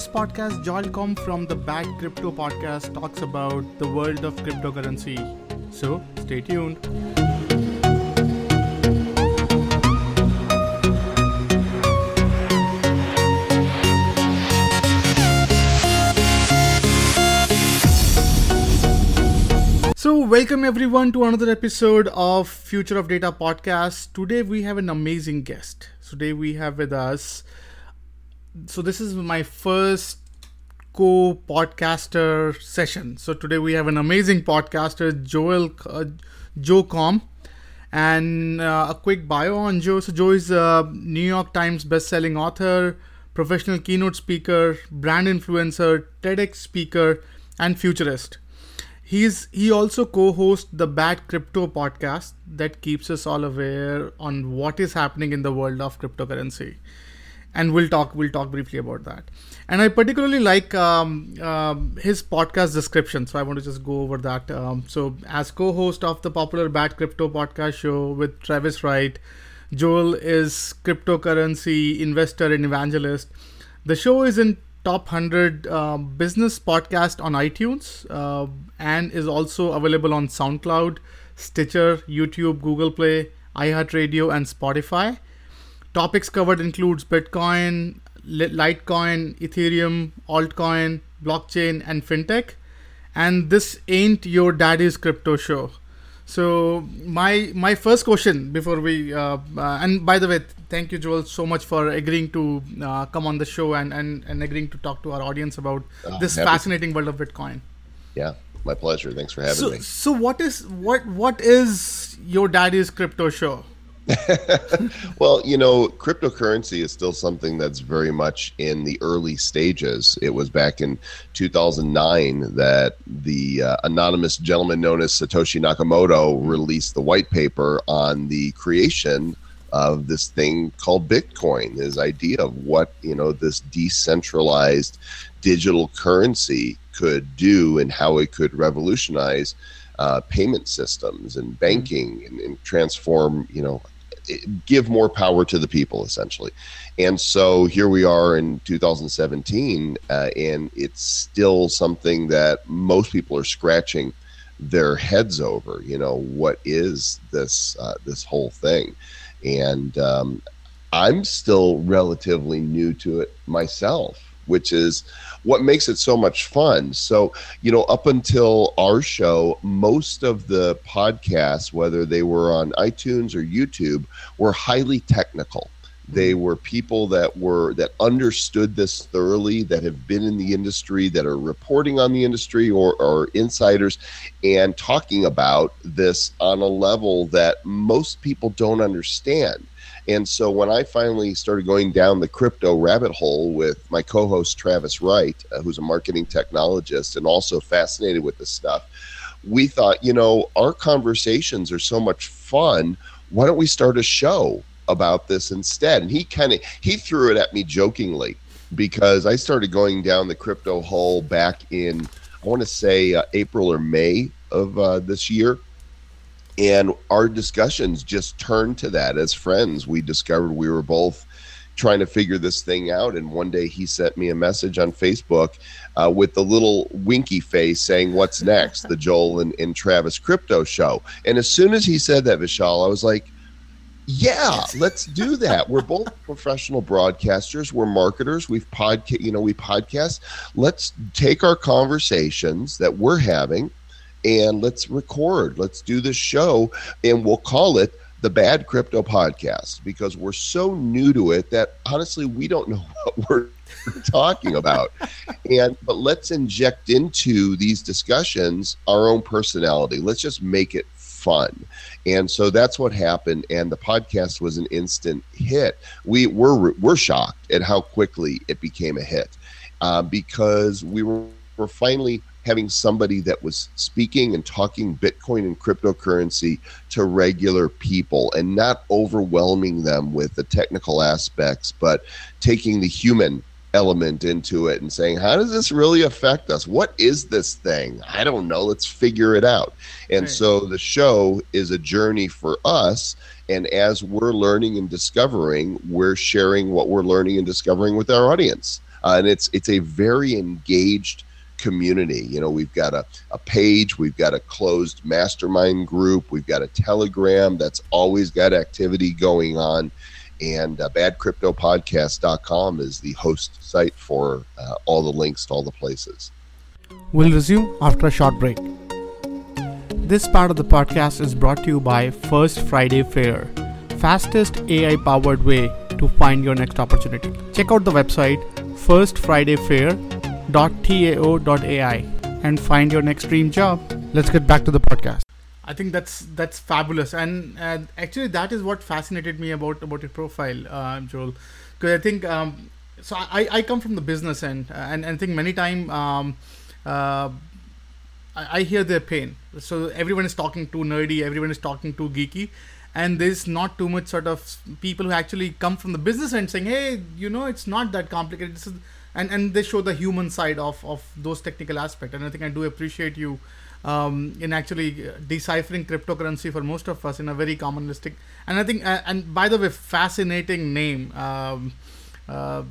this podcast, Joel Comm from the Bad Crypto Podcast talks about the world of cryptocurrency. So stay tuned. So, welcome everyone to another episode of Future of Data podcast. Today we have an amazing guest. Today we have with us. So, this is my first co podcaster session. So, today we have an amazing podcaster, Joel uh, Joe Comm. And uh, a quick bio on Joe. So, Joe is a New York Times best-selling author, professional keynote speaker, brand influencer, TEDx speaker, and futurist. He's he also co-hosts the Bad Crypto podcast that keeps us all aware on what is happening in the world of cryptocurrency, and we'll talk we'll talk briefly about that. And I particularly like um, um, his podcast description, so I want to just go over that. Um, so, as co-host of the popular Bad Crypto podcast show with Travis Wright, Joel is cryptocurrency investor and evangelist. The show is in top 100 uh, business podcast on iTunes uh, and is also available on SoundCloud, Stitcher, YouTube, Google Play, iHeartRadio, and Spotify. Topics covered includes Bitcoin, Litecoin, Ethereum, altcoin, blockchain, and fintech. And this ain't your daddy's crypto show. So my my first question before we uh, uh, and by the way, thank you Joel so much for agreeing to uh, come on the show and, and and agreeing to talk to our audience about Oh, this happy- fascinating world of Bitcoin. Yeah, my pleasure. Thanks for having So me. so what is what what is your daddy's crypto show? Well, you know, cryptocurrency is still something that's very much in the early stages. It was back in 2009 that the uh, anonymous gentleman known as Satoshi Nakamoto released the white paper on the creation of this thing called Bitcoin. His idea of what, you know, this decentralized digital currency could do and how it could revolutionize uh, payment systems and banking and, and transform, you know, give more power to the people essentially. And so here we are in 2017, uh, and it's still something that most people are scratching their heads over. You know, what is this uh, this whole thing? And um, I'm still relatively new to it myself, which is what makes it so much fun. So, you know, up until our show, most of the podcasts, whether they were on iTunes or YouTube, were highly technical. They mm-hmm. were people that were that understood this thoroughly, that have been in the industry, that are reporting on the industry or, or insiders, and talking about this on a level that most people don't understand. And so when I finally started going down the crypto rabbit hole with my co host Travis Wright, uh, who's a marketing technologist and also fascinated with this stuff, we thought, you know, our conversations are so much fun. Why don't we start a show about this instead? And he kind of he threw it at me jokingly because I started going down the crypto hole back in I want to say uh, April or May of uh, this year and our discussions just turned to that as friends. We discovered we were both trying to figure this thing out. And one day he sent me a message on facebook uh, with the little winky face saying what's next? The joel and, and travis crypto show. And as soon as he said that vishal i was like yeah let's do that. We're both professional broadcasters. We're marketers. We've podcast you know we podcast. Let's take our conversations that we're having and let's record. Let's do this show, and we'll call it the Bad Crypto Podcast because we're so new to it that honestly we don't know what we're talking about. And but let's inject into these discussions our own personality. Let's just make it fun. And so that's what happened. And the podcast was an instant hit. We were we're shocked at how quickly it became a hit uh, because we were, were finally having somebody that was speaking and talking Bitcoin and cryptocurrency to regular people and not overwhelming them with the technical aspects, but taking the human element into it and saying, how does this really affect us? What is this thing? I don't know. Let's figure it out. And Right. so the show is a journey for us. And as we're learning and discovering, we're sharing what we're learning and discovering with our audience. uh, and it's it's a very engaged community. You know, we've got a, a page, we've got a closed mastermind group, we've got a telegram that's always got activity going on. And uh, badcryptopodcast.com is the host site for uh, all the links to all the places. We'll resume after a short break. This part of the podcast is brought to you by First Friday Fair, fastest AI powered way to find your next opportunity. Check out the website firstfridayfair.tao.ai and find your next dream job. Let's get back to the podcast. I think that's that's fabulous, and uh, actually that is what fascinated me about about your profile, uh, Joel, because I think um, so. I, I come from the business end, uh, and, and I think many time um, uh, I, I hear their pain. So everyone is talking too nerdy, everyone is talking too geeky, and there's not too much sort of people who actually come from the business end saying, hey, you know, it's not that complicated. This is, and and they show the human side of of those technical aspects, and I think I do appreciate you um, in actually deciphering cryptocurrency for most of us in a very commonalistic and I think uh, and by the way fascinating name. Um, uh,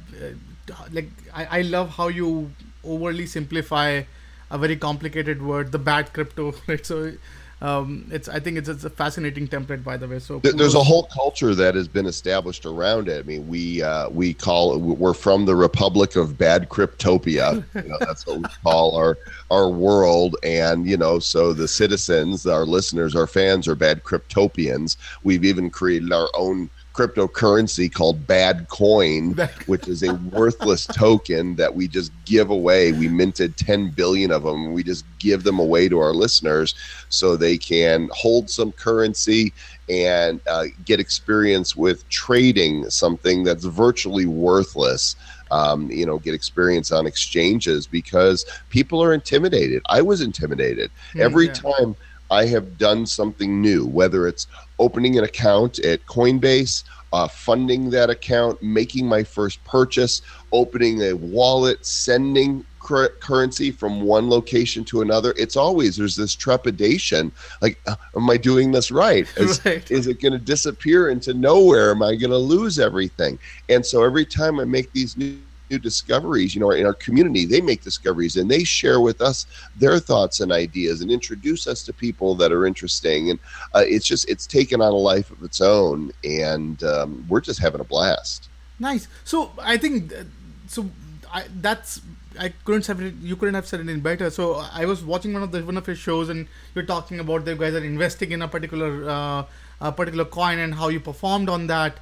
like I, I love how you overly simplify a very complicated word the bad crypto right? So um, it's I think it's, it's a fascinating template by the way. So there's a whole culture that has been established around it. I mean, we uh, we call we're from the Republic of Bad Cryptopia. you know, that's what we call our our world, and you know, so the citizens, our listeners, our fans are bad cryptopians. We've even created our own cryptocurrency called Bad Coin, which is a worthless token that we just give away. We minted 10 billion of them. We just give them away to our listeners so they can hold some currency and uh, get experience with trading something that's virtually worthless. Um, you know, get experience on exchanges because people are intimidated. I was intimidated mm, every yeah. time I have done something new, whether it's opening an account at Coinbase, uh, funding that account, making my first purchase, opening a wallet, sending cur- currency from one location to another. It's always there's this trepidation like, uh, am I doing this right? Is, right. is it going to disappear into nowhere? Am I going to lose everything? And so every time I make these new new discoveries. You know, in our community, they make discoveries and they share with us their thoughts and ideas and introduce us to people that are interesting. And uh, it's just it's taken on a life of its own, and um, we're just having a blast. Nice. So I think uh, so. I, that's I couldn't have it, you couldn't have said it in better. So I was watching one of the one of your shows, and you're talking about the guys are investing in a particular uh, a particular coin and how you performed on that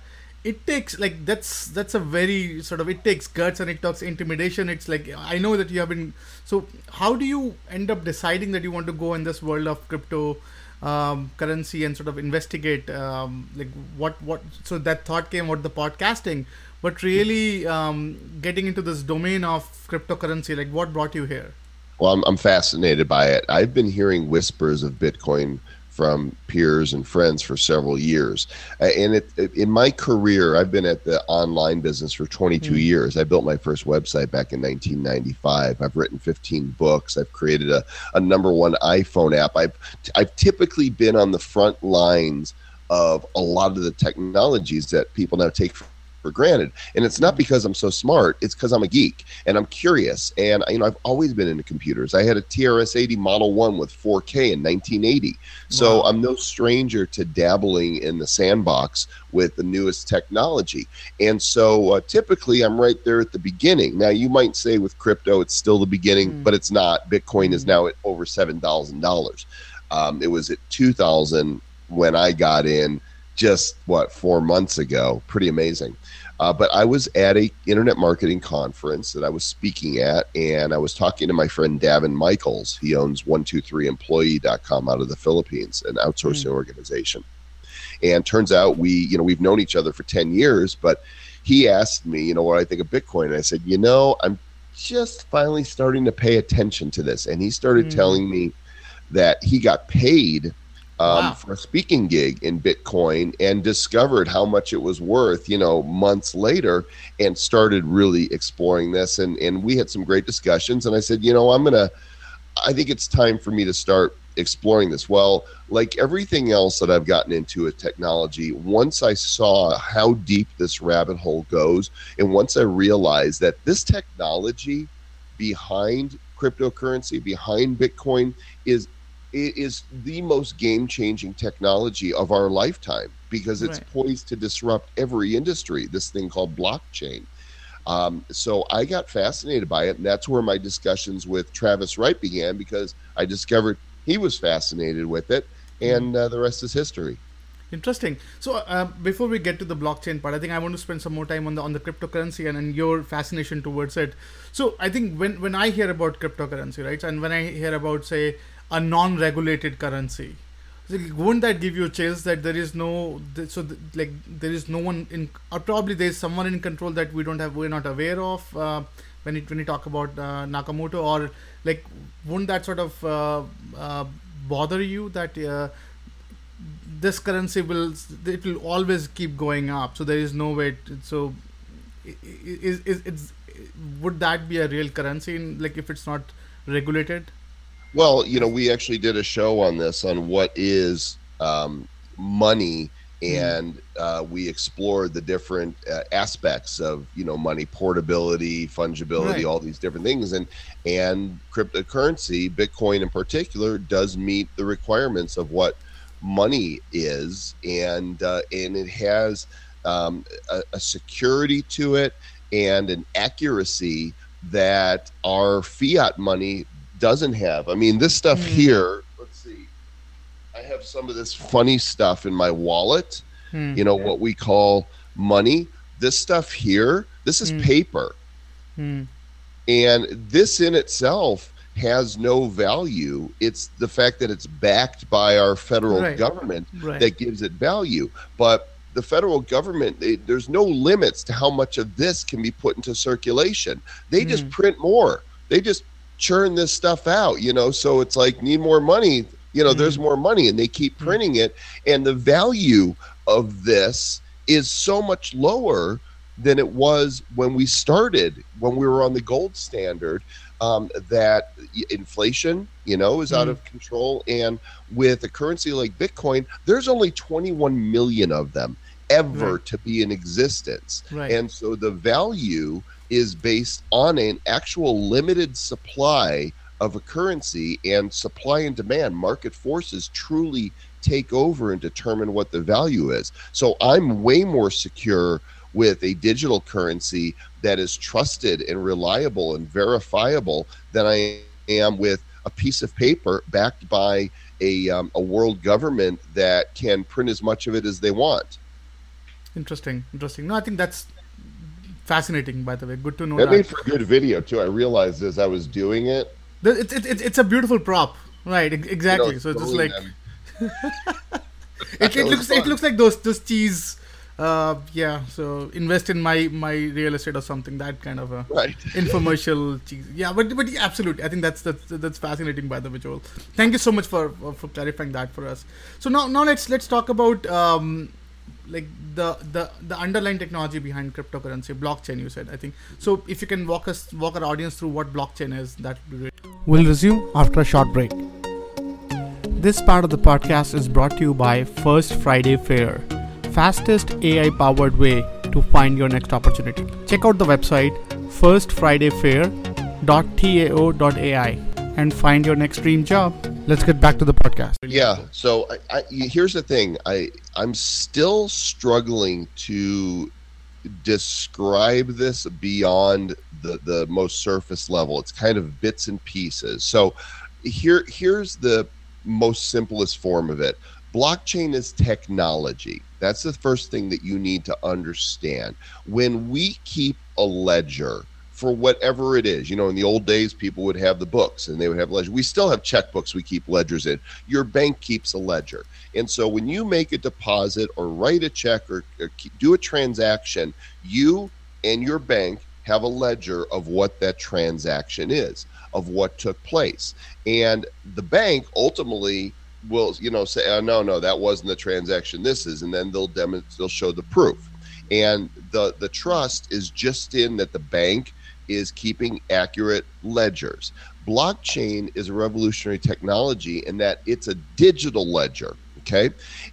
it takes like that's that's a very sort of it takes guts and it talks intimidation. It's like i know that you have been so how do you end up deciding that you want to go in this world of crypto um, currency and sort of investigate um, like what what so that thought came out the podcasting but really um, getting into this domain of cryptocurrency like what brought you here? Well I'm, I'm fascinated by it. I've been hearing whispers of bitcoin from peers and friends for several years. And it, it, in my career, I've been at the online business for 22 mm. years. I built my first website back in 1995. I've written 15 books. I've created a, a number one iPhone app. I've, I've typically been on the front lines of a lot of the technologies that people now take for granted. And it's not because I'm so smart, it's because I'm a geek and I'm curious. And, you know, I've always been into computers. I had a TRS 80 Model 1 with 4K in 1980. So wow. I'm no stranger to dabbling in the sandbox with the newest technology. And so uh, typically I'm right there at the beginning. Now, you might say with crypto, it's still the beginning, mm. but it's not. Bitcoin is now at over $7,000. Um, it was at 2000 when I got in just what four months ago. Pretty amazing. Uh, but I was at a internet marketing conference that I was speaking at, and I was talking to my friend Davin Michaels. He owns 123employee.com out of the Philippines, an outsourcing mm. organization. And turns out we, you know, we've known each other for 10 years, but he asked me, you know, what I think of Bitcoin. And I said, you know, I'm just finally starting to pay attention to this. And he started mm. telling me that he got paid – um, wow. for a speaking gig in Bitcoin and discovered how much it was worth, you know, months later and started really exploring this. And, and we had some great discussions. And I said, you know, I'm going to, I think it's time for me to start exploring this? Well, like everything else that I've gotten into with technology, once I saw how deep this rabbit hole goes, and once I realized that this technology behind cryptocurrency, behind Bitcoin, is is the most game changing technology of our lifetime because it's right. poised to disrupt every industry. This thing called blockchain. Um, so I got fascinated by it, and that's where my discussions with Travis Wright began because I discovered he was fascinated with it, and uh, the rest is history. Interesting. So uh, before we get to the blockchain part, I think I want to spend some more time on the on the cryptocurrency and, and your fascination towards it. So I think when when I hear about cryptocurrency, right, and when I hear about say a non-regulated currency, wouldn't that give you a chance that there is no so like there is no one in or probably there is someone in control that we don't have we're not aware of uh, when it when you talk about uh, Nakamoto or like wouldn't that sort of uh, uh bother you that uh, this currency will it will always keep going up so there is no way to, so is, is it's would that be a real currency in like if it's not regulated well, you know, we actually did a show on this on what is um, money, hmm. and uh, we explored the different uh, aspects of you know money portability, fungibility, right. all these different things, and and cryptocurrency, Bitcoin in particular, does meet the requirements of what money is, and uh, and it has um, a, a security to it and an accuracy that our fiat money doesn't have. I mean, this stuff mm. here, let's see. I have some of this funny stuff in my wallet, mm. you know, what we call money. This stuff here, this is mm. paper. Hmm. And this in itself has no value. It's the fact that it's backed by our federal right. government right. that gives it value. But the federal government, they, there's no limits to how much of this can be put into circulation. They just hmm. print more. They just churn this stuff out, you know. So it's like need more money, you know, mm-hmm. there's more money and they keep mm-hmm. printing it and the value of this is so much lower than it was when we started when we were on the gold standard um, that inflation you know is mm-hmm. out of control and with a currency like bitcoin there's only 21 million of them ever right. to be in existence right. and so the value is based on an actual limited supply of a currency and supply and demand. Market forces truly take over and determine what the value is. So i'm way more secure with a digital currency that is trusted and reliable and verifiable than i am with a piece of paper backed by a, um, a world government that can print as much of it as they want. Interesting. Interesting. No i think that's fascinating by the way. Good to know that, that. made for good video too. I realized as i was doing it. It's, it's, it's a beautiful prop. Right exactly. You know, so it's just like it, it looks fun. it looks like those those cheese uh, yeah so invest in my my real estate or something that kind of a right. infomercial cheese. Yeah but but yeah, absolutely. I think that's that's that's fascinating by the way Joel. Thank you so much for for clarifying that for us. So now now let's let's talk about um, like the the the underlying technology behind cryptocurrency blockchain you said i think. So if you can walk us walk our audience through what blockchain is that would be great. We'll resume after a short break. This part of the podcast is brought to you by first friday fair fastest ai powered way to find your next opportunity. Check out the website firstfridayfair.tao.ai and find your next dream job. Let's get back to the podcast. Yeah. So I, I, here's the thing. I I'm still struggling to describe this beyond the the most surface level. It's kind of bits and pieces. So here here's the most simplest form of it. Blockchain is technology. That's the first thing that you need to understand. When we keep a ledger, for whatever it is. You know, in the old days, people would have the books and they would have ledger. We still have checkbooks we keep ledgers in. Your bank keeps a ledger. And so when you make a deposit or write a check or, or do a transaction, you and your bank have a ledger of what that transaction is, of what took place. And the bank ultimately will, you know, say, oh, no, no, that wasn't the transaction. This is, and then they'll demonstrate, they'll show the proof. And the the trust is just in that the bank is keeping accurate ledgers. blockchain is a revolutionary technology in that it's a digital ledger. Okay.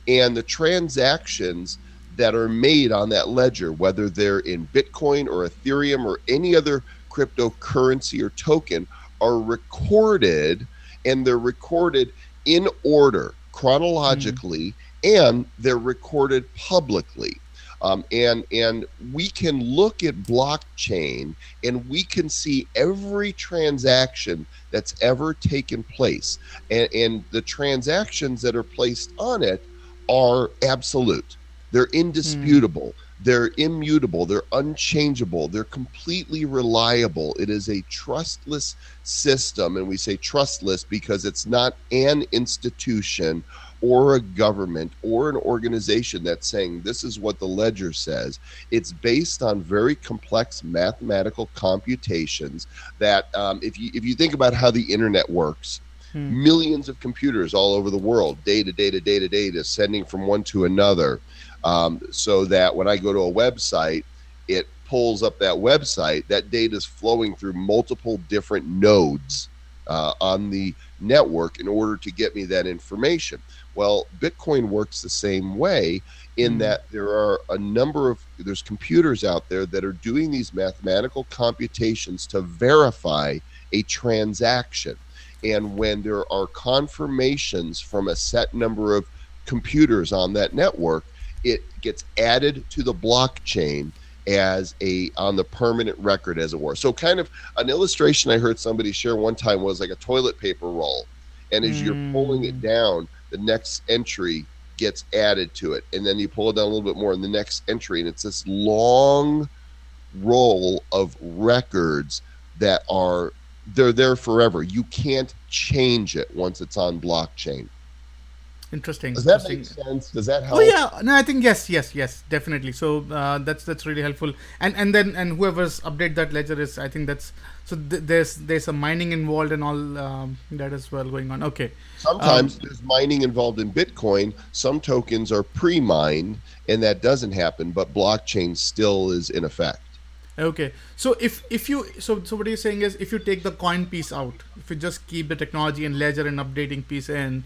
And the transactions that are made on that ledger, whether they're in Bitcoin or Ethereum or any other cryptocurrency or token, are recorded and they're recorded in order chronologically mm-hmm. and they're recorded publicly. Um, and and we can look at blockchain and we can see every transaction that's ever taken place, and, and the transactions that are placed on it are absolute. They're indisputable. Mm. They're immutable. They're unchangeable. They're completely reliable. It is a trustless system. And we say trustless because it's not an institution or a government or an organization that's saying this is what the ledger says. It's based on very complex mathematical computations that, um, if you if you think about how the internet works, hmm. millions of computers all over the world, data, data, data, data, sending from one to another um, so that when I go to a website, it pulls up that website. That data is flowing through multiple different nodes uh, on the network in order to get me that information. Well, Bitcoin works the same way in mm-hmm. that there are a number of there's computers out there that are doing these mathematical computations to verify a transaction. And when there are confirmations from a set number of computers on that network, it gets added to the blockchain as a on the permanent record as it were so kind of an illustration i heard somebody share one time was like a toilet paper roll and as mm. you're pulling it mm. down the next entry gets added to it. And then you pull it down a little bit more in the next entry and it's this long roll of records that are they're there forever. You can't change it once it's on blockchain interesting. Does that make sense? Does that help? Oh yeah, no, I think yes, yes, yes, definitely. So uh, that's that's really helpful. And and then and whoever's update that ledger is, I think that's so th- there's there's a mining involved and all um, that as well going on. Okay. Sometimes um, there's mining involved in Bitcoin. Some tokens are pre-mined, and that doesn't happen, but blockchain still is in effect. Okay, so if if you so so what are you're saying is if you take the coin piece out, if you just keep the technology and ledger and updating piece in,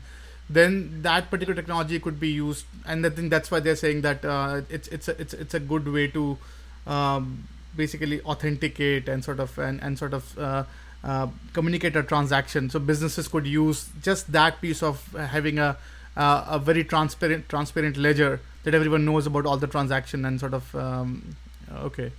then that particular technology could be used. And I think that's why they're saying that uh, it's it's a, it's it's a good way to um, basically authenticate and sort of and, and sort of uh, uh, communicate a transaction. So businesses could use just that piece of having a a very transparent transparent ledger that everyone knows about all the transaction and sort of um, okay.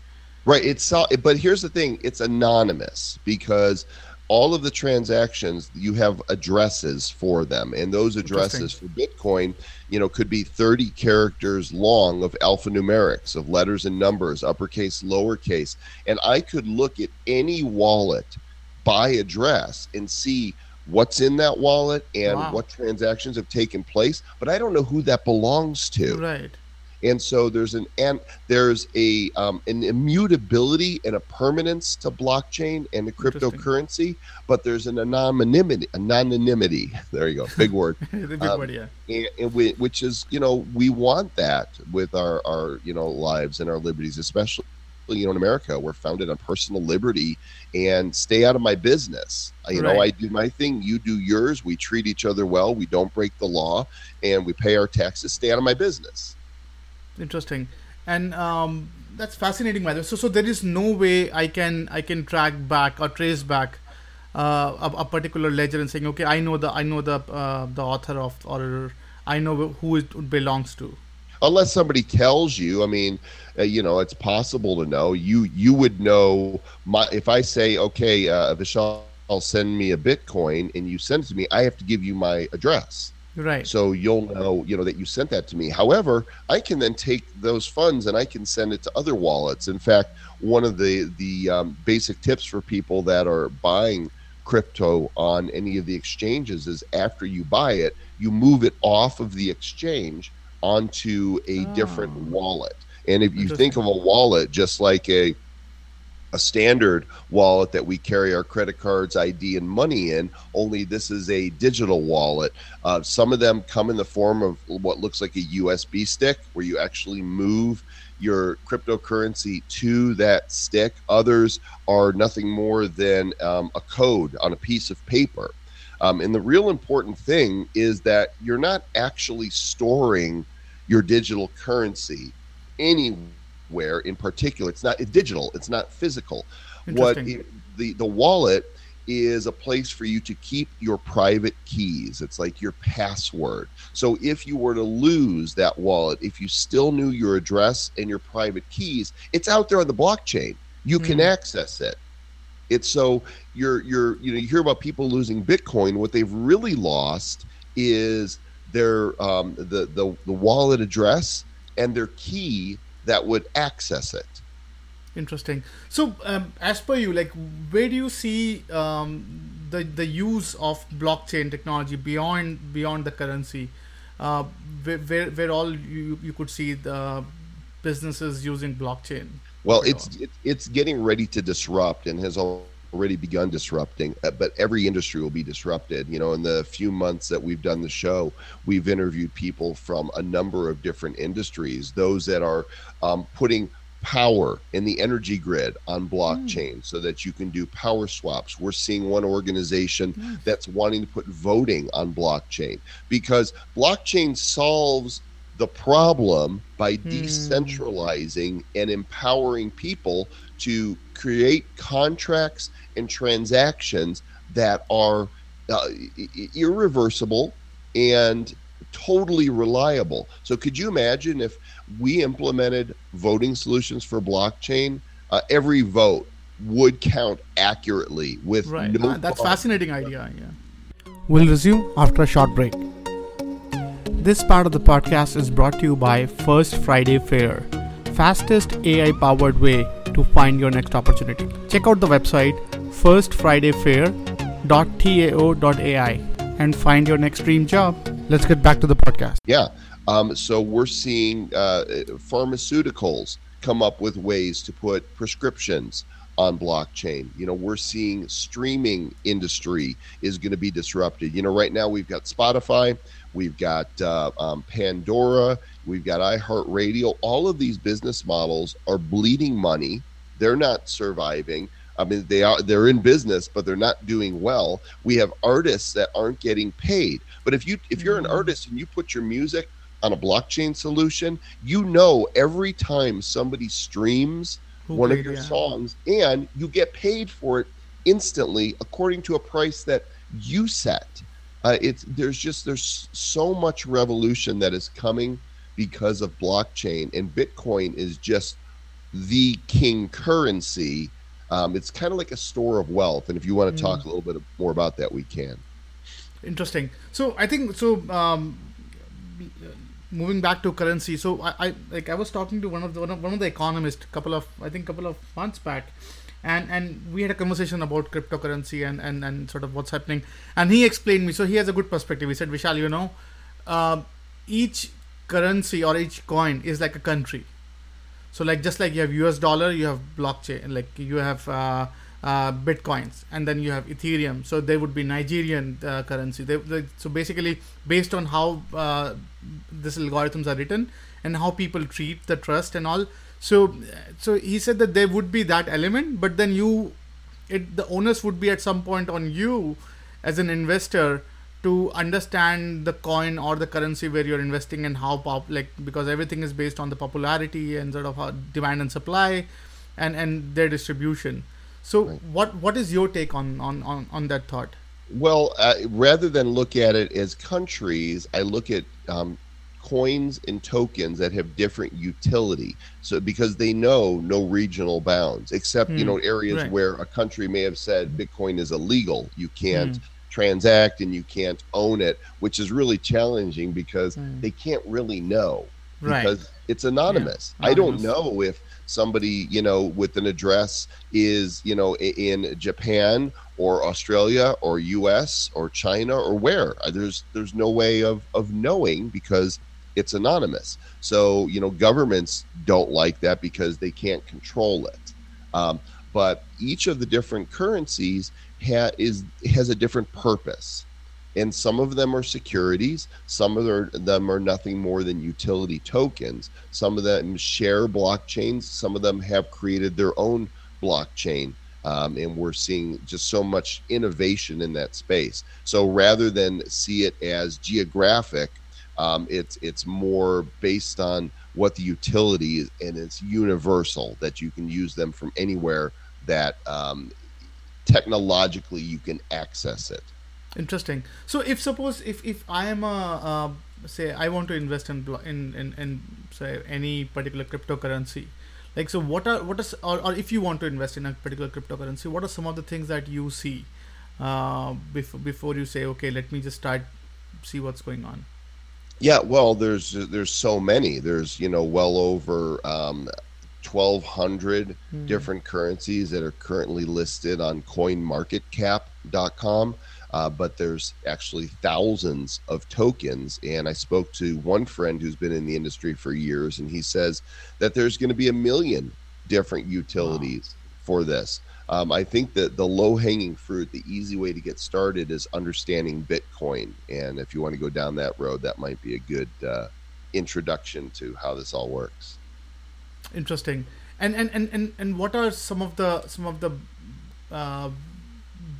Right. It's but here's the thing. It's anonymous because all of the transactions you have addresses for them. And those addresses for bitcoin you know could be 30 characters long of alphanumerics of letters and numbers uppercase lowercase. And i could look at any wallet by address and see what's in that wallet and wow. what transactions have taken place but i don't know who that belongs to. Right and so there's an and there's a um, an immutability and a permanence to blockchain and the cryptocurrency, but there's an anonymity. Anonymity. There you go. Big word. big um, word, yeah. And, and we, which is you know we want that with our our you know lives and our liberties, especially you know in America we're founded on personal liberty and stay out of my business. You right. know I do my thing, you do yours. We treat each other well. We don't break the law, and we pay our taxes. Stay out of my business interesting. And um, that's fascinating by the way. So so there is no way i can i can track back or trace back uh, a, a, particular ledger and saying okay i know the i know the uh, the author of or i know who it belongs to. Unless somebody tells you i mean uh, you know it's possible to know. You you would know my if i say okay uh, vishal send me a bitcoin and you send it to me i have to give you my address Right. So you'll know, you know, that you sent that to me. However, I can then take those funds and I can send it to other wallets. In fact, one of the the um, basic tips for people that are buying crypto on any of the exchanges is after you buy it, you move it off of the exchange onto a oh. different wallet. And if you think of a wallet just like a a standard wallet that we carry our credit cards, ID, and money in. Only this is a digital wallet. Uh, some of them come in the form of what looks like a USB stick, where you actually move your cryptocurrency to that stick. Others are nothing more than um, a code on a piece of paper. Um, and the real important thing is that you're not actually storing your digital currency anywhere in particular. It's not it's digital. It's not physical. What it, the the wallet is a place for you to keep your private keys. It's like your password. So if you were to lose that wallet, if you still knew your address and your private keys, it's out there on the blockchain. You mm. can hmm. access it. It's so you're you're you know you hear about people losing Bitcoin. What they've really lost is their um, the the the wallet address and their key that would access it. Interesting. So, um, as per you, like, where do you see um, the the use of blockchain technology beyond beyond the currency? Uh, where, where, where all you you could see the businesses using blockchain? Well, it's it, it's getting ready to disrupt and has already begun disrupting. Uh, but every industry will be disrupted. You know, in the few months that we've done the show, we've interviewed people from a number of different industries. Those that are um, putting power in the energy grid on blockchain mm. so that you can do power swaps. We're seeing one organization mm. that's wanting to put voting on blockchain because blockchain solves the problem by hmm. decentralizing and empowering people to create contracts and transactions that are uh, irreversible and totally reliable. So, could you imagine if we implemented voting solutions for blockchain? Uh, every vote would count accurately with right. no. Uh, that's fascinating idea. Yeah. We'll resume after a short break. This part of the podcast is brought to you by First Friday Fair, fastest AI powered way to find your next opportunity. Check out the website firstfridayfair.tao.ai and find your next dream job. Let's get back to the podcast. Yeah. Um, so we're seeing uh, pharmaceuticals come up with ways to put prescriptions on blockchain. You know, we're seeing streaming industry is going to be disrupted. You know, right now we've got Spotify, we've got uh, um, Pandora, we've got iHeartRadio. All of these business models are bleeding money. They're not surviving. I mean, they are they're in business, but they're not doing well. We have artists that aren't getting paid. But if you if you're an mm. artist and you put your music on a blockchain solution, you know every time somebody streams one of your songs, and you get paid for it instantly according to a price that you set. Uh, it's there's just there's so much revolution that is coming because of blockchain, and Bitcoin is just the king currency. Um, it's kind of like a store of wealth, and if you want to talk mm. a little bit more about that, we can. Interesting. So I think so. Um, moving back to currency so I, I like i was talking to one of the one of, one of the economists a couple of i think couple of months back and and we had a conversation about cryptocurrency and and and sort of what's happening and he explained me so he has a good perspective he said vishal you know uh, each currency or each coin is like a country so like just like you have us dollar you have blockchain like you have uh, uh, bitcoins and then you have ethereum. So they would be nigerian uh, currency. They, they, so basically based on how uh, these algorithms are written and how people treat the trust and all. So so he said that there would be that element but then you it the onus would be at some point on you as an investor to understand the coin or the currency where you're investing and how pop like because everything is based on the popularity and sort of demand and supply and and their distribution so right. what what is your take on on on, on that thought? Well, uh, rather than look at it as countries, I look at um, coins and tokens that have different utility. So because they know no regional bounds, except you hmm. know areas right. where a country may have said Bitcoin is illegal, you can't. Mm. Transact and you can't own it which is really challenging because mm. they can't really know because right. it's anonymous. Yeah. anonymous. I don't know if somebody you know with an address is you know in Japan or Australia or US or China or where there's there's no way of of knowing because it's anonymous so you know governments don't like that because they can't control it um, but each of the different currencies ha- is has a different purpose. And some of them are securities some of them are nothing more than utility tokens. Some of them share blockchains some of them have created their own blockchain um, and we're seeing just so much innovation in that space. So rather than see it as geographic um, it's it's more based on what the utility is and it's universal that you can use them from anywhere that um, technologically you can access it. Interesting. So if suppose if if i am a uh, say i want to invest in in in, in say any particular cryptocurrency like so what are what is or, or if you want to invest in a particular cryptocurrency what are some of the things that you see uh, before before you say okay let me just start see what's going on yeah well there's there's so many. There's you know well over um, 1200 mm. different currencies that are currently listed on coinmarketcap.com uh, but there's actually thousands of tokens. And I spoke to one friend who's been in the industry for years, and he says that there's going to be a million different utilities wow. for this. Um, I think that the low hanging fruit, the easy way to get started is understanding Bitcoin. And if you want to go down that road, that might be a good uh, introduction to how this all works. Interesting. And, and, and, and, and what are some of the some of the uh,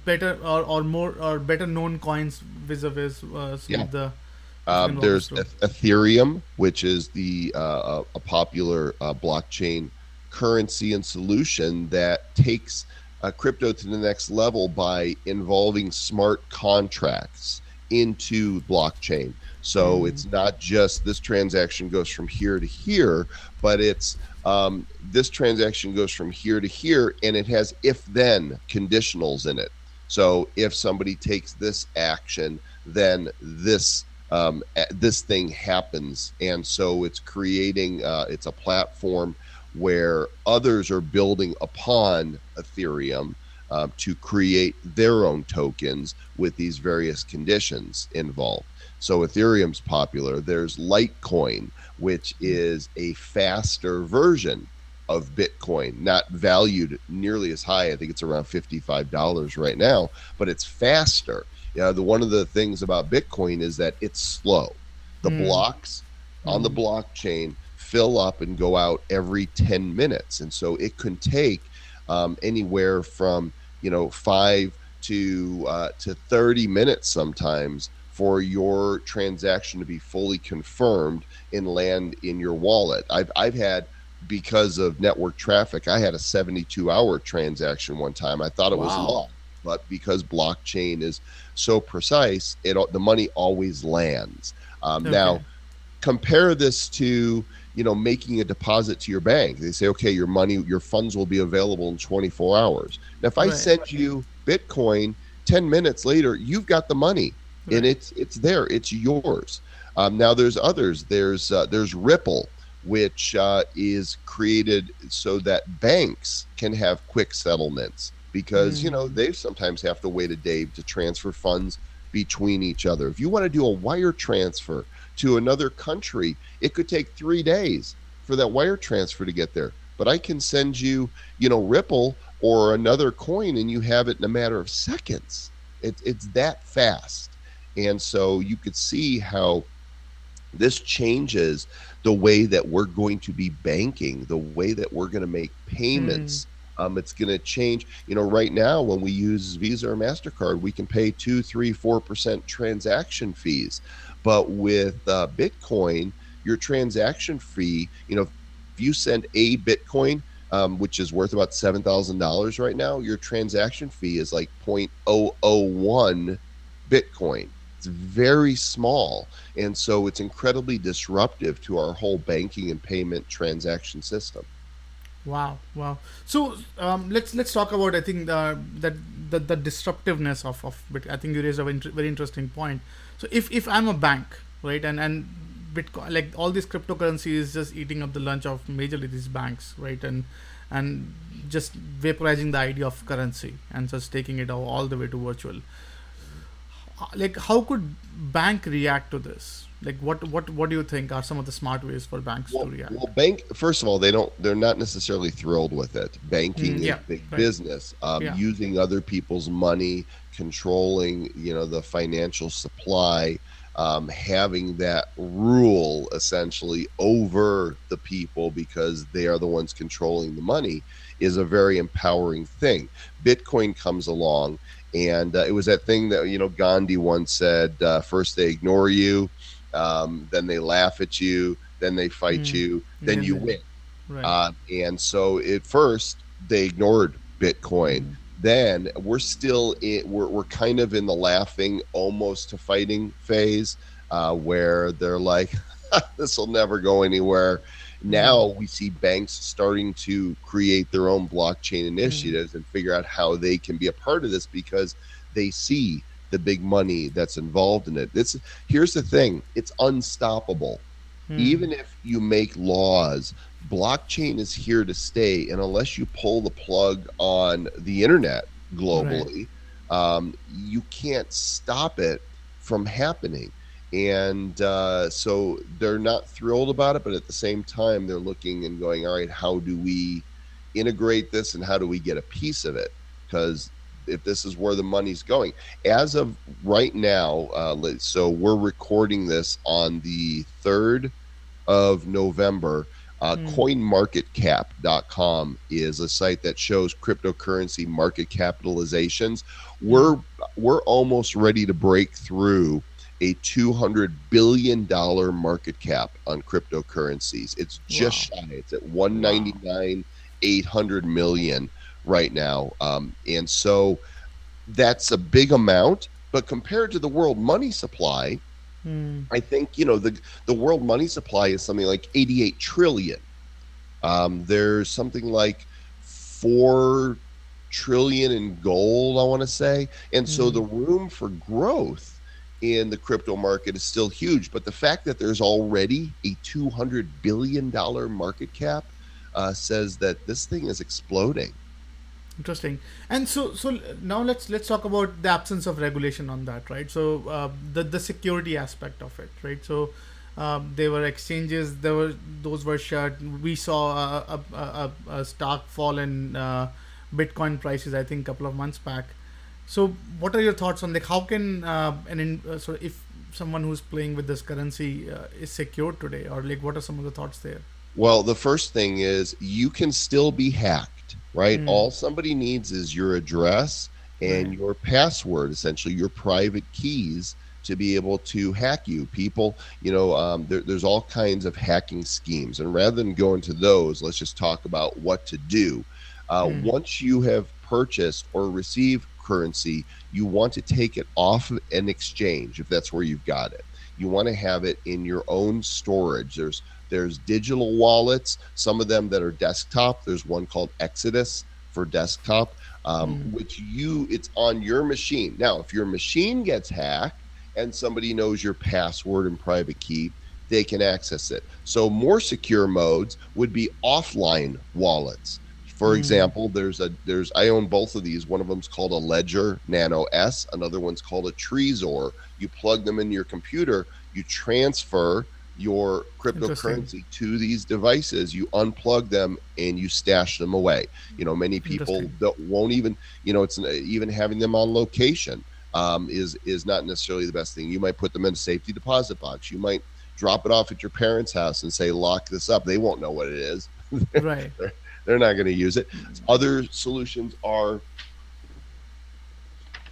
better or, or more or better known coins vis-a-vis uh, some yeah. of the um, there's Ethereum, which is the uh, a popular uh, blockchain currency and solution that takes uh, crypto to the next level by involving smart contracts into blockchain. So mm. it's not just this transaction goes from here to here, but it's um, this transaction goes from here to here, and it has if-then conditionals in it. So if somebody takes this action, then this um, this thing happens, and so it's creating uh, it's a platform where others are building upon Ethereum uh, to create their own tokens with these various conditions involved. So Ethereum's popular. There's Litecoin, which is a faster version of Bitcoin, not valued nearly as high. I think it's around $55 right now, but it's faster. Yeah, the one of the things about Bitcoin is that it's slow. The mm. blocks mm. on the hmm. blockchain fill up and go out every 10 minutes. And so it can take um, anywhere from, you know, five to uh, to 30 minutes sometimes for your transaction to be fully confirmed and land in your wallet. I've, I've had – because of network traffic. I had a 72 hour transaction one time. I thought it wow. was long, but because blockchain is so precise, it the money always lands. Um, okay. Now, compare this to you know making a deposit to your bank. They say, okay, your money, your funds will be available in 24 hours. Now, if right. I send you Bitcoin 10 minutes later, you've got the money, right. and it's it's there, it's yours. Um, now, there's others. There's uh, there's Ripple which uh, is created so that banks can have quick settlements because mm. you know mm. they sometimes have to wait a day to transfer funds between each other. If you want to do a wire transfer to another country, it could take three days for that wire transfer to get there. But I can send you, you know, Ripple or another coin, and you have it in a matter of seconds. It's it's that fast, and so you could see how this changes the way that we're going to be banking, the way that we're going to make payments. Mm. Um, it's going to change. You know, right now when we use Visa or Mastercard, we can pay two, three, four percent transaction fees, but with uh, Bitcoin, your transaction fee, you know, if you send a Bitcoin, um, which is worth about seven thousand dollars right now, your transaction fee is like 0.001 Bitcoin. It's very small. And so it's incredibly disruptive to our whole banking and payment transaction system. Wow, wow. So um, let's let's talk about I think the that the, the disruptiveness of of I think you raised a very interesting point. So if if I'm a bank, right, and and Bitcoin like all this cryptocurrency is just eating up the lunch of majorly these banks, right, and and just vaporizing the idea of currency and just taking it all, all the way to virtual like how could bank react to this? Like what what what do you think are some of the smart ways for banks well, to react? Well, bank first of all, they don't they're not necessarily thrilled with it. Banking Mm, yeah, is big right. business. Um, Yeah. Using other people's money, controlling you know the financial supply, um, having that rule essentially over the people because they are the ones controlling the money is a very empowering thing. Bitcoin comes along. And uh, it was that thing that you know Gandhi once said: uh, first they ignore you, um, then they laugh at you, then they fight Mm. you, then Yeah, you win. right. Uh, and so at first they ignored Bitcoin. Mm. Then we're still in, we're, we're kind of in the laughing, almost to fighting phase, uh, where they're like, this will never go anywhere. Now we see banks starting to create their own blockchain initiatives and figure out how they can be a part of this because they see the big money that's involved in it. This here's the thing: it's unstoppable. Hmm. even if you make laws blockchain is here to stay and unless you pull the plug on the internet globally um, you can't stop it from happening and uh, so they're not thrilled about it but at the same time they're looking and going all right how do we integrate this and how do we get a piece of it? Because if this is where the money's going. As of right now uh, so we're recording this on the 3rd of november. Uh, Hmm. coinmarketcap.com is a site that shows cryptocurrency market capitalizations. We're we're almost ready to break through a 200 billion dollar market cap on cryptocurrencies it's just shy it's at 199 800 million right now um, and so that's a big amount but compared to the world money supply Hmm. I think you know the the world money supply is something like 88 trillion. Um, there's something like four trillion in gold, I want to say, and so Mm. the room for growth in the crypto market is still huge. But the fact that there's already a 200 billion dollar market cap uh, says that this thing is exploding. Interesting. And so, so now let's let's talk about the absence of regulation on that, right? So uh, the the security aspect of it, right? So um, there were exchanges, there were those were shut. We saw a, a, a, a fall in uh, Bitcoin prices, I think, a couple of months back. So, what are your thoughts on like how can uh, an in, uh, so if someone who's playing with this currency uh, is secured today, or like what are some of the thoughts there? Well, the first thing is you can still be hacked, right? Mm. All somebody needs is your address and Right. your password, essentially your private keys to be able to hack you. People, you know, um, there, there's all kinds of hacking schemes. And rather than go into those, let's just talk about what to do. Uh, Mm. Once you have purchased or received currency, you want to take it off an exchange if that's where you've got it. You want to have it in your own storage. There's there's digital wallets, some of them that are desktop. There's one called Exodus for desktop, um, Mm. which you it's on your machine. Now, if your machine gets hacked and somebody knows your password and private key, they can access it. So more secure modes would be offline wallets. For Mm. example, there's a there's I own both of these. One of them's called a Ledger Nano S. Another one's called a Trezor. You plug them into your computer. You transfer your cryptocurrency to these devices. You unplug them and you stash them away. You know, many people won't even. You know, it's even having them on location um, is is not necessarily the best thing. You might put them in a safety deposit box. You might drop it off at your parents' house and say, "Lock this up." They won't know what it is. Right. They're not going to use it. Other solutions are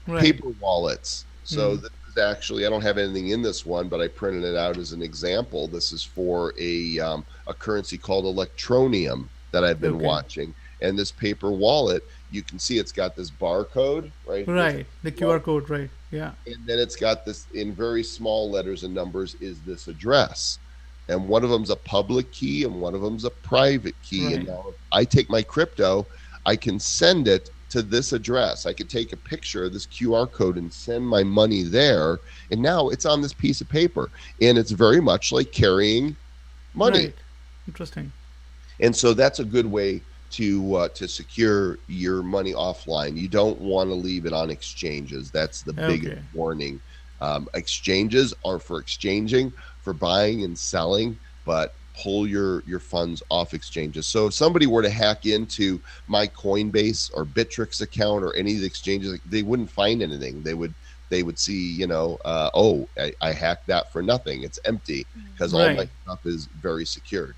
Right. paper wallets. So Hmm. this is actually I don't have anything in this one, but I printed it out as an example. This is for a um, a currency called Electroneum that I've been Okay. watching, and this paper wallet. You can see it's got this barcode right. Right. The QR code. Right. Yeah. and then it's got this in very small letters and numbers is this address and one of them's a public key and one of them's a private key and now if i take my crypto i can send it to this address i could take a picture of this qr code and send my money there and now it's on this piece of paper and it's very much like carrying money Right. Interesting. and so that's a good way to uh, to secure your money offline. You don't want to leave it on exchanges. That's the biggest Okay. warning Um, exchanges are for exchanging, for buying and selling, but pull your your funds off exchanges. So if somebody were to hack into my Coinbase or Bittrex account or any of the exchanges, they wouldn't find anything. They would they would see, you know, uh, oh, I, I, hacked that for nothing. It's empty because right. all my stuff is very secured.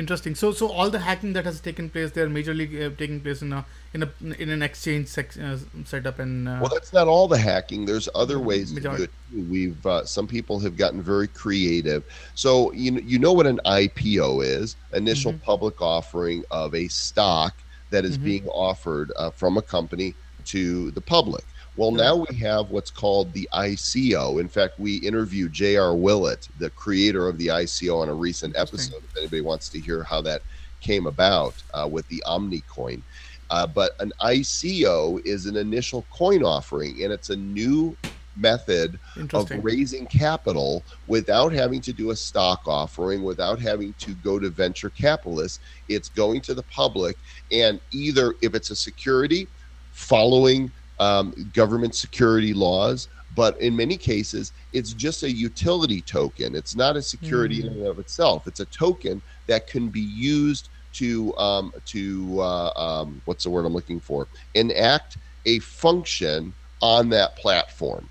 Interesting. So, so all the hacking that has taken place, they're majorly uh, taking place in a in a in an exchange sec- uh, setup. And uh, well, that's not all the hacking. There's other ways majority. to do it. We've uh, some people have gotten very creative. So you you know what an IPO is? Initial mm-hmm. public offering of a stock that is mm-hmm. being offered uh, from a company to the public. Well, now we have what's called the ICO. In fact, we interviewed J.R. Willett, the creator of the ICO, on a recent episode. If anybody wants to hear how that came about uh, with the Omnicoin. Uh, but an ICO is an initial coin offering, and it's a new method of raising capital without having to do a stock offering, without having to go to venture capitalists. It's going to the public, and either if it's a security, following um, government security laws, but in many cases, it's just a utility token. It's not a security mm. in and of itself. It's a token that can be used to um, to uh, um, what's the word I'm looking for? Enact a function on that platform.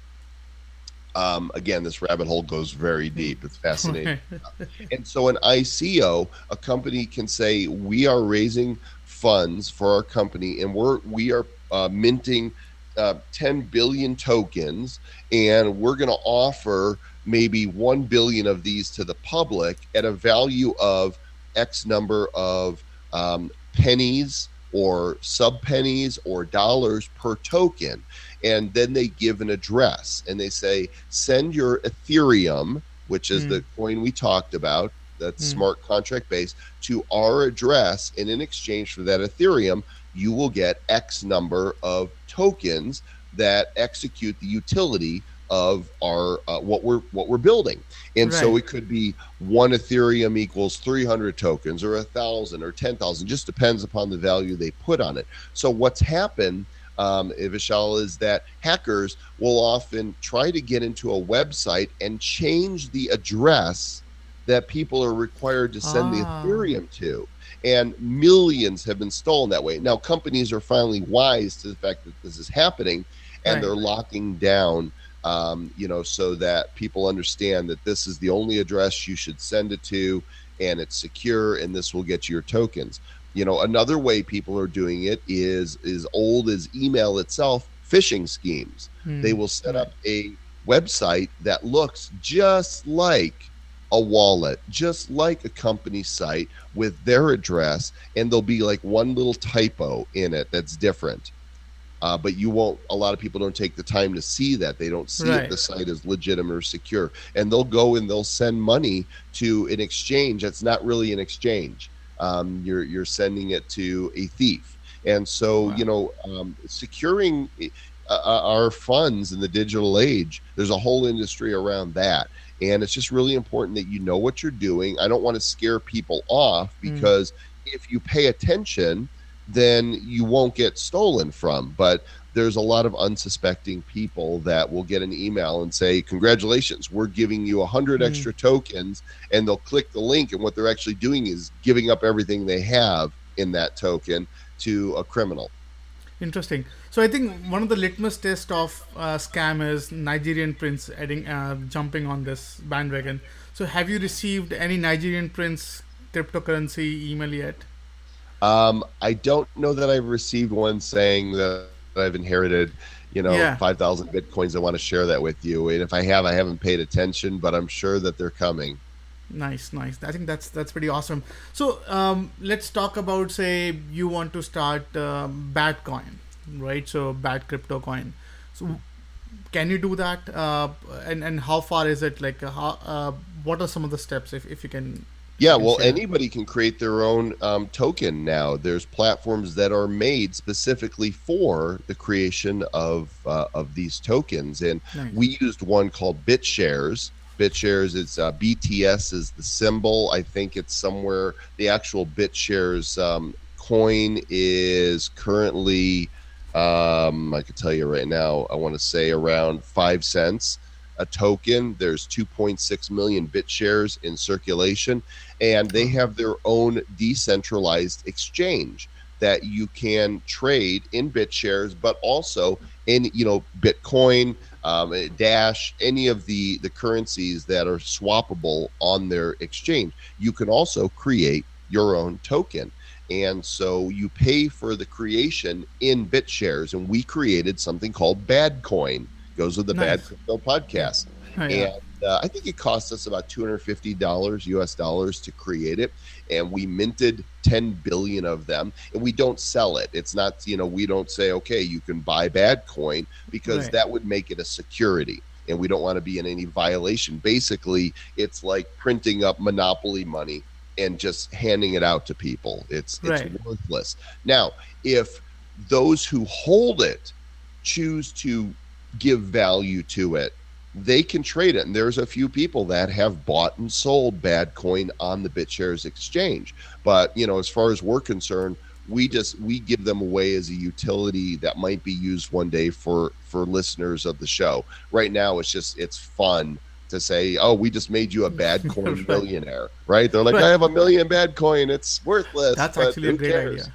Um, again, this rabbit hole goes very deep. It's fascinating. and so, an ICO, a company can say, "We are raising funds for our company, and we're we are uh, minting uh, 10 billion tokens, and we're going to offer maybe 1 billion of these to the public at a value of X number of um, pennies or sub pennies or dollars per token. And then they give an address and they say, send your Ethereum, which is mm. the coin we talked about, that's mm. smart contract based, to our address. And in exchange for that Ethereum, you will get X number of tokens that execute the utility of our uh, what we're what we're building and right. so it could be one ethereum equals 300 tokens or a thousand or 10,000 just depends upon the value they put on it so what's happened um, Vishal, is that hackers will often try to get into a website and change the address that people are required to send the ah. Ethereum to and millions have been stolen that way. Now, companies are finally wise to the fact that this is happening, and right. they're locking down, um, you know, so that people understand that this is the only address you should send it to, and it's secure, and this will get you your tokens. You know, another way people are doing it is is old as email itself, phishing schemes. Hmm. They will set up a website that looks just like a wallet, just like a company site with their address, and there'll be like one little typo in it that's different. Uh, but you won't. A lot of people don't take the time to see that. They don't see right. if the site is legitimate or secure, and they'll go and they'll send money to an exchange that's not really an exchange. Um, you're you're sending it to a thief, and so wow. you know um, securing uh, uh, our funds in the digital age. There's a whole industry around that, and it's just really important that you know what you're doing. I don't want to scare people off mm. because mm. if you pay attention, then you won't get stolen from. But there's a lot of unsuspecting people that will get an email and say, Congratulations, we're giving you 100 mm. extra tokens. And they'll click the link. And what they're actually doing is giving up everything they have in that token to a criminal. Interesting. So I think one of the litmus test of uh, scam is Nigerian prince adding uh, jumping on this bandwagon. So have you received any Nigerian prince cryptocurrency email yet? Um, I don't know that I've received one saying that I've inherited, you know, yeah. five thousand bitcoins. I want to share that with you. And if I have, I haven't paid attention, but I'm sure that they're coming. Nice, nice. I think that's that's pretty awesome. So um, let's talk about say you want to start uh, Badcoin right? So bad crypto coin. So can you do that? Uh, and and how far is it? Like how? Uh, what are some of the steps if if you can? Yeah, well, anybody can create their own um, token now. There's platforms that are made specifically for the creation of uh, of these tokens, and nice. we used one called BitShares. BitShares, it's uh, BTS is the symbol. I think it's somewhere. The actual BitShares um, coin is currently um, I can tell you right now, I want to say around five cents. a token. There's 2.6 million BitShares in circulation, and they have their own decentralized exchange that you can trade in BitShares, but also in you know Bitcoin, um, Dash, any of the the currencies that are swappable on their exchange. You can also create your own token. And so you pay for the creation in BitShares, and we created something called Badcoin. Goes with the nice. Bad Crypto podcast, oh, yeah. and uh, I think it cost us about two hundred fifty dollars U.S. dollars to create it, and we minted ten billion of them, and we don't sell it. It's not you know we don't say okay you can buy Badcoin because right. that would make it a security and we don't want to be in any violation. Basically, it's like printing up monopoly money and just handing it out to people. It's it's right. worthless. Now, if those who hold it choose to give value to it, they can trade it. And there's a few people that have bought and sold bad coin on the BitShares exchange. But you know, as far as we're concerned, we just we give them away as a utility that might be used one day for for listeners of the show. Right now, it's just it's fun to say, "Oh, we just made you a bad coin millionaire," right? They're like, "I have a million bad coin; it's worthless." That's actually a great cares? idea.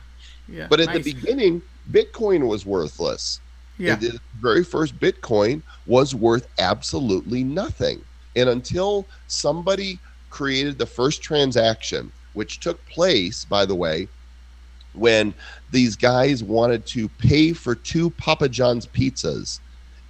Yeah, but at nice. the beginning, Bitcoin was worthless. Yeah. The very first Bitcoin was worth absolutely nothing, and until somebody created the first transaction, which took place, by the way, when these guys wanted to pay for two Papa John's pizzas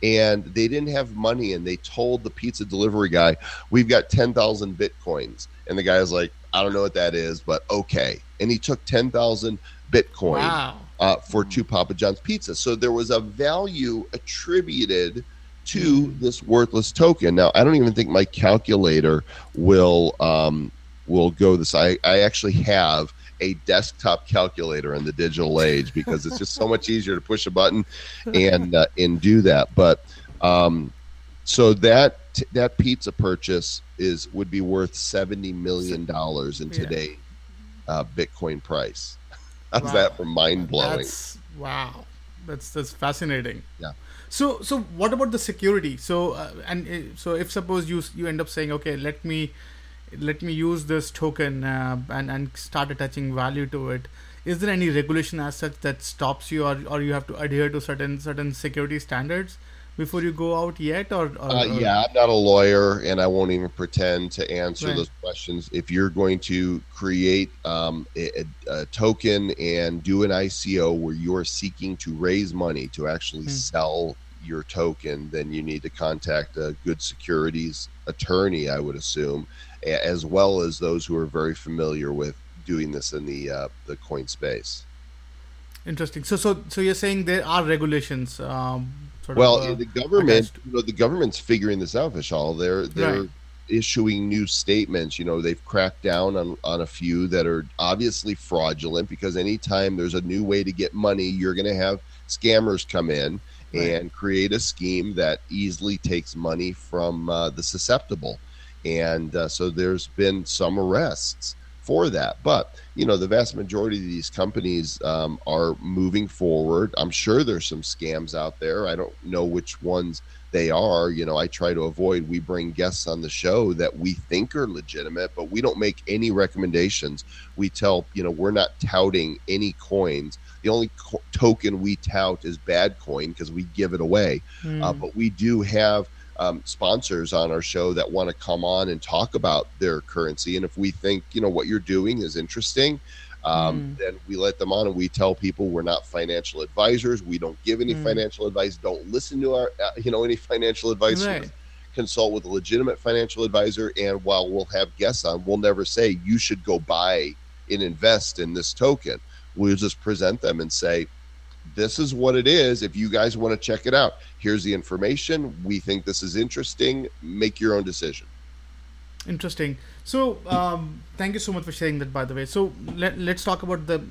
and they didn't have money and they told the pizza delivery guy we've got 10,000 bitcoins. And the guy was like I don't know what that is but okay. And he took 10,000 bitcoin wow. uh, for two Papa John's pizza so there was a value attributed to this worthless token. Now I don't even think my calculator will um, will go this. I, I actually have a desktop calculator in the digital age because it's just so much easier to push a button and uh, and do that. But um, so that that pizza purchase is would be worth seventy million dollars in today uh, Bitcoin price. How's wow. that for mind blowing? Wow, that's that's fascinating. Yeah. So so what about the security? So uh, and uh, so if suppose you you end up saying okay, let me let me use this token uh, and and start attaching value to it is there any regulation as such that stops you or, or you have to adhere to certain certain security standards before you go out yet or, or, uh, yeah i'm not a lawyer and i won't even pretend to answer right. those questions if you're going to create um, a, a, token and do an ico where you're seeking to raise money to actually hmm. sell your token then you need to contact a good securities attorney i would assume as well as those who are very familiar with doing this in the uh, the coin space. Interesting. So, so, so you're saying there are regulations. Um, well, of, uh, the government, you know, the government's figuring this out, Vishal. They're they're right. issuing new statements. You know, they've cracked down on on a few that are obviously fraudulent because anytime there's a new way to get money, you're going to have scammers come in right. and create a scheme that easily takes money from uh, the susceptible and uh, so there's been some arrests for that. But you know, the vast majority of these companies um, are moving forward. I'm sure there's some scams out there. I don't know which ones they are. You know, I try to avoid. We bring guests on the show that we think are legitimate, but we don't make any recommendations. We tell you know we're not touting any coins. The only co- token we tout is bad coin because we give it away. Mm. Uh, but we do have um, sponsors on our show that want to come on and talk about their currency. And if we think, you know, what you're doing is interesting, um, mm. then we let them on and we tell people we're not financial advisors. We don't give any mm. financial advice. Don't listen to our, uh, you know, any financial advice. Right. Consult with a legitimate financial advisor. And while we'll have guests on, we'll never say you should go buy and invest in this token. We'll just present them and say, this is what it is. If you guys want to check it out, here's the information. We think this is interesting. Make your own decision. Interesting. So, um, thank you so much for sharing that. By the way, so let, let's talk about the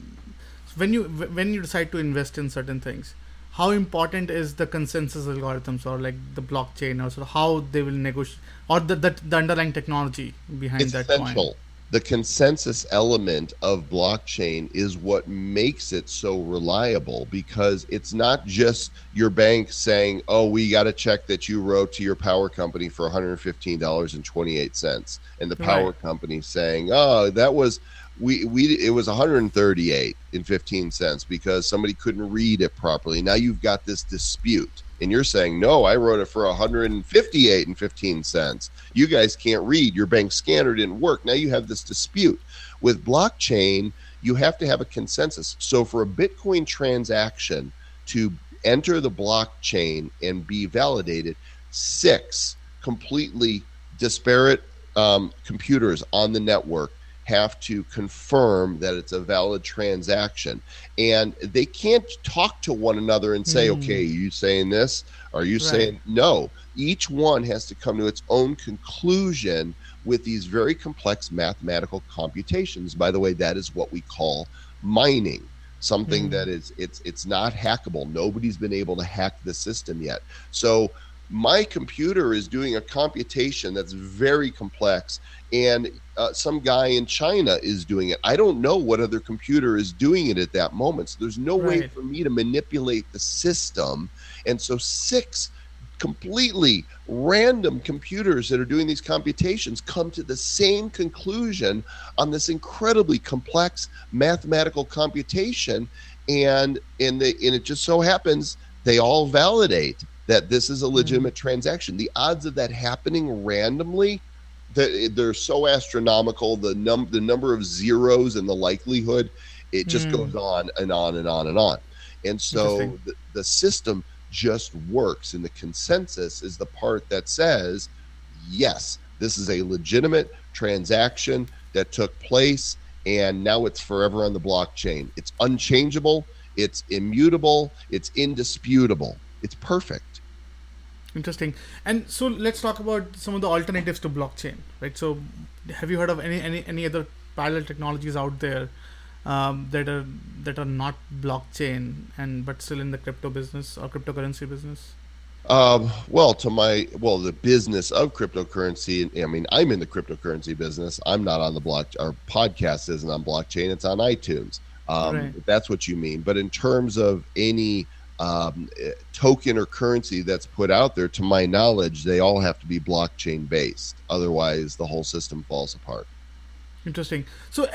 when you when you decide to invest in certain things. How important is the consensus algorithms or like the blockchain or sort of how they will negotiate or the, the, the underlying technology behind it's that essential. coin? The consensus element of blockchain is what makes it so reliable because it's not just your bank saying, "Oh, we got a check that you wrote to your power company for $115.28," and the power right. company saying, "Oh, that was we we it was 138 and 15 cents because somebody couldn't read it properly. Now you've got this dispute." and you're saying no i wrote it for 158 and 15 cents you guys can't read your bank scanner didn't work now you have this dispute with blockchain you have to have a consensus so for a bitcoin transaction to enter the blockchain and be validated six completely disparate um, computers on the network have to confirm that it's a valid transaction. And they can't talk to one another and say, mm. okay, you saying this? Are you right. saying no? Each one has to come to its own conclusion with these very complex mathematical computations. By the way, that is what we call mining. Something mm. that is it's it's not hackable. Nobody's been able to hack the system yet. So my computer is doing a computation that's very complex and uh, some guy in China is doing it. I don't know what other computer is doing it at that moment. So there's no right. way for me to manipulate the system. And so six completely random computers that are doing these computations come to the same conclusion on this incredibly complex mathematical computation and and, the, and it just so happens they all validate that this is a hmm. legitimate mm. transaction the odds of that happening randomly that they're so astronomical. The num the number of zeros and the likelihood, it just mm. goes on and on and on and on. And so the, the system just works, and the consensus is the part that says, yes, this is a legitimate transaction that took place, and now it's forever on the blockchain. It's unchangeable, it's immutable, it's indisputable. It's perfect. Interesting. And so let's talk about some of the alternatives to blockchain, right? So, have you heard of any any, any other parallel technologies out there um, that are that are not blockchain and but still in the crypto business or cryptocurrency business? Um, well, to my well, the business of cryptocurrency. I mean, I'm in the cryptocurrency business. I'm not on the block. Our podcast isn't on blockchain. It's on iTunes. Um, right. That's what you mean. But in terms of any um, token or currency that's put out there, to my knowledge, they all have to be blockchain based. Otherwise, the whole system falls apart. Interesting. So,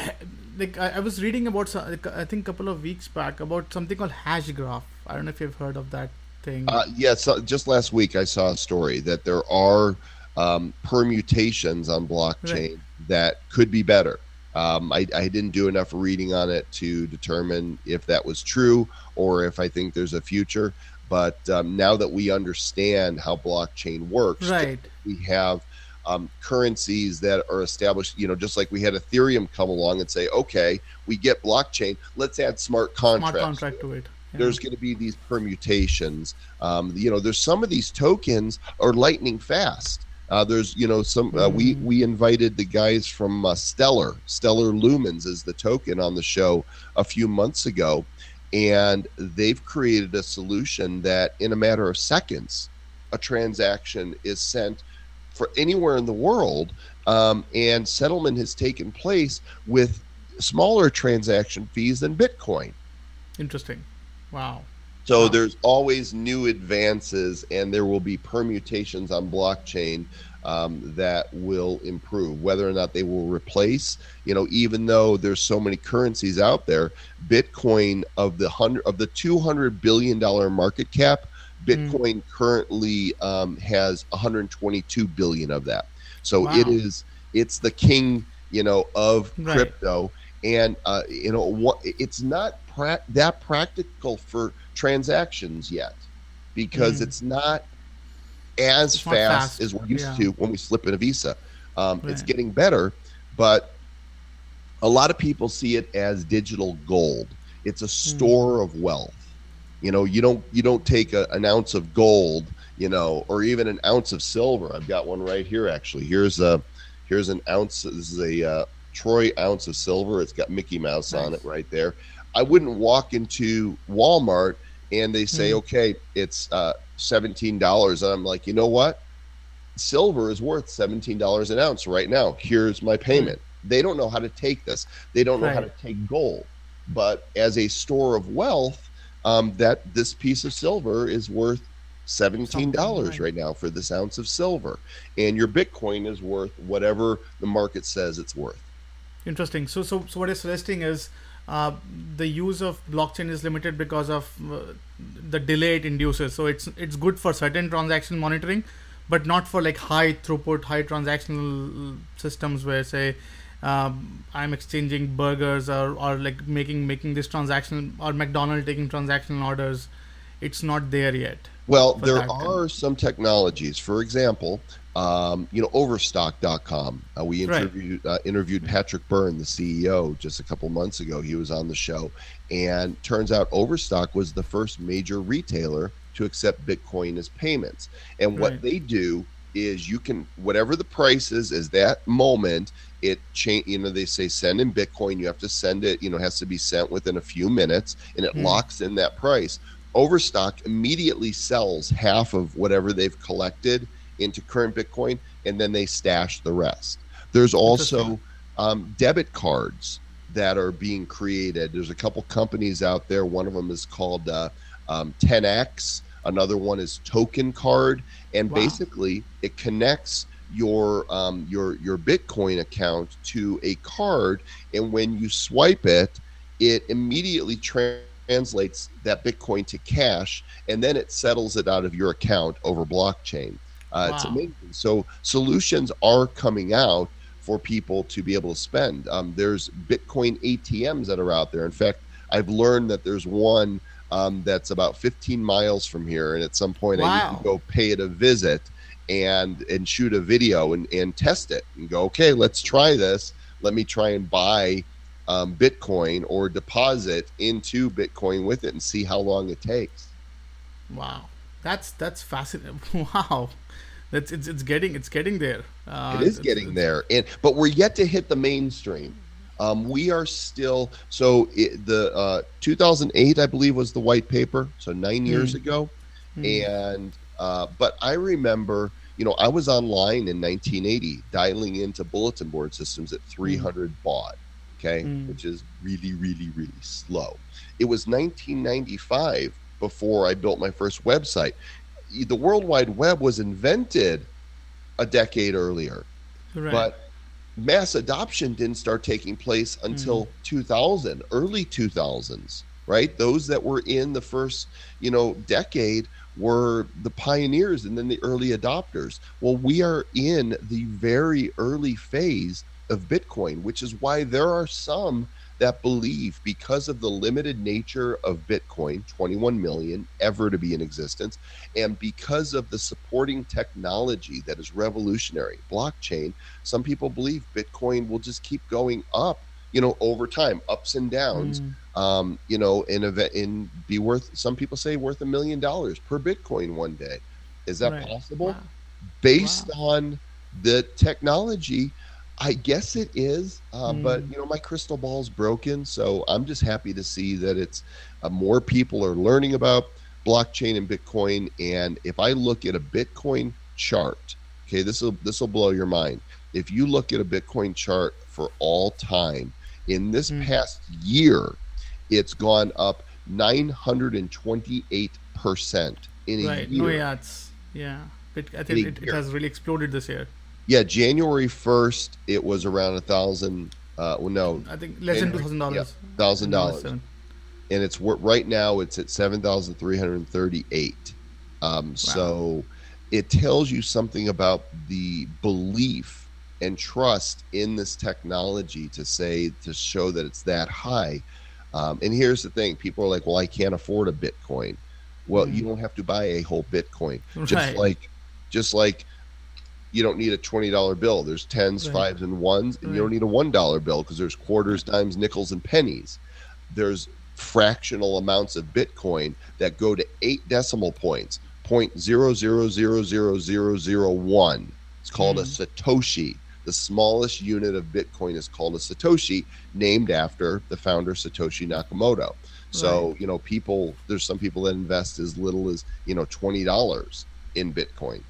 like, I, I was reading about, I think, a couple of weeks back about something called Hashgraph. I don't know if you've heard of that thing. Uh, yes, yeah, so just last week I saw a story that there are um, permutations on blockchain right. that could be better. Um, I, I, didn't do enough reading on it to determine if that was true or if I think there's a future. But um, now that we understand how blockchain works, right. we have um, currencies that are established. You know, just like we had Ethereum come along and say, okay, we get blockchain, let's add smart contracts. Smart contract to it. Yeah. There's going to be these permutations. Um, you know, there's some of these tokens are lightning fast. Uh, there's, you know, some uh, we mm. we invited the guys from uh, Stellar, Stellar Lumens is the token on the show a few months ago, and they've created a solution that in a matter of seconds, a transaction is sent for anywhere in the world, um, and settlement has taken place with smaller transaction fees than Bitcoin. Interesting. Wow. So wow. there's always new advances, and there will be permutations on blockchain um, that will improve. Whether or not they will replace, you know, even though there's so many currencies out there, Bitcoin of the hundred of the 200 billion dollar market cap, Bitcoin mm. currently um, has 122 billion of that. So wow. it is it's the king, you know, of right. crypto, and uh, you know what? It's not pra- that practical for transactions yet because mm. it's not as it's fast, fast, as we're used yeah. to when we slip in a visa. Um, right. It's getting better, but a lot of people see it as digital gold. It's a hmm. store mm. of wealth. You know, you don't you don't take a, an ounce of gold, you know, or even an ounce of silver. I've got one right here. Actually, here's a here's an ounce. This is a uh, troy ounce of silver. It's got Mickey Mouse nice. on it right there. I wouldn't walk into Walmart and they say, mm. okay, it's uh, seventeen dollars, and I'm like, you know what? Silver is worth seventeen dollars an ounce right now. Here's my payment. They don't know how to take this. They don't know how to take gold. But as a store of wealth, um, that this piece of silver is worth seventeen dollars right. now for this ounce of silver, and your Bitcoin is worth whatever the market says it's worth. Interesting. So, so, so what you're suggesting is uh, the use of blockchain is limited because of uh, the delay it induces. So it's it's good for certain transaction monitoring, but not for like high throughput, high transactional systems where say um, I'm exchanging burgers or, or like making making this transaction or McDonald taking transactional orders. It's not there yet. Well, there are some technologies. For example, um, you know, Overstock.com. Uh, we Right. interviewed uh, interviewed Patrick Byrne, the CEO, just a couple months ago. He was on the show, and turns out Overstock was the first major retailer to accept Bitcoin as payments. And what Right. they do is you can whatever the price is is that moment it change you know they say send in bitcoin you have to send it you know it has to be sent within a few minutes and it Hmm. locks in that price. Overstock immediately sells half of whatever they've collected into current bitcoin and then they stash the rest. There's also um, debit cards that are being created. There's a couple companies out there. One of them is called uh, um, TenX another one is TokenCard and Wow. basically it connects your um, your your bitcoin account to a card and when you swipe it it immediately translates that bitcoin to cash and then it settles it out of your account over blockchain. Uh, it's amazing. So solutions are coming out for people to be able to spend. Um, there's bitcoin atms that are out there. In fact i've learned that there's one um, that's about 15 miles from here and at some point i need to go pay it a visit and and shoot a video and, and test it and go okay let's try this. Let me try and buy um, bitcoin or deposit into bitcoin with it and see how long it takes. Wow, that's that's fascinating. Wow, that's it's, it's getting it's getting there. Uh, it is it's- getting it's- there. And but we're yet to hit the mainstream um, we are still so it, the uh, 2008 i believe was the white paper so nine years ago Hmm. and uh, but i remember you know i was online in 1980 dialing into bulletin board systems at 300 baud okay Mm. which is really really really slow it was 1995 before i built my first website the world wide web was invented a decade earlier Right. but mass adoption didn't start taking place until mm. 2000 early 2000s right? Those that were in the first you know decade were the pioneers and then the early adopters. Well we are in the very early phase of bitcoin which is why there are some that believe because of the limited nature of bitcoin 21 million ever to be in existence and because of the supporting technology that is revolutionary blockchain some people believe bitcoin will just keep going up you know over time ups and downs Mm. um you know in a in be worth some people say worth a million dollars per bitcoin one day is that Right. possible Wow. based on the technology i guess it is uh, but Mm. you know my crystal ball's broken so i'm just happy to see that it's uh, more people are learning about blockchain and bitcoin and if i look at a bitcoin chart okay this will this will blow your mind if you look at a bitcoin chart for all time in this Mm. past year it's gone up 928% in a Right. year No, yeah, it's yeah. It, I think it, it has really exploded this year. Yeah, January first, it was around a thousand. Uh, well, no, I think less than two thousand dollars. thousand dollars, and it's right now it's at seven thousand three hundred thirty-eight. Um, So it tells you something about the belief and trust in this technology to say to show that it's that high. Um, and here's the thing: people are like, "Well, I can't afford a Bitcoin." Well, Mm. you don't have to buy a whole Bitcoin. Just like, just like you don't need a twenty dollar bill. There's tens, Right. fives, and ones, and you don't need a one dollar bill because there's quarters, dimes, nickels, and pennies. There's fractional amounts of Bitcoin that go to eight decimal points, point zero zero zero zero zero zero one. It's called a Mm. satoshi. The smallest unit of Bitcoin is called a satoshi, named after the founder Satoshi Nakamoto. So you know, people there's some people that invest as little as you know twenty dollars in Bitcoin.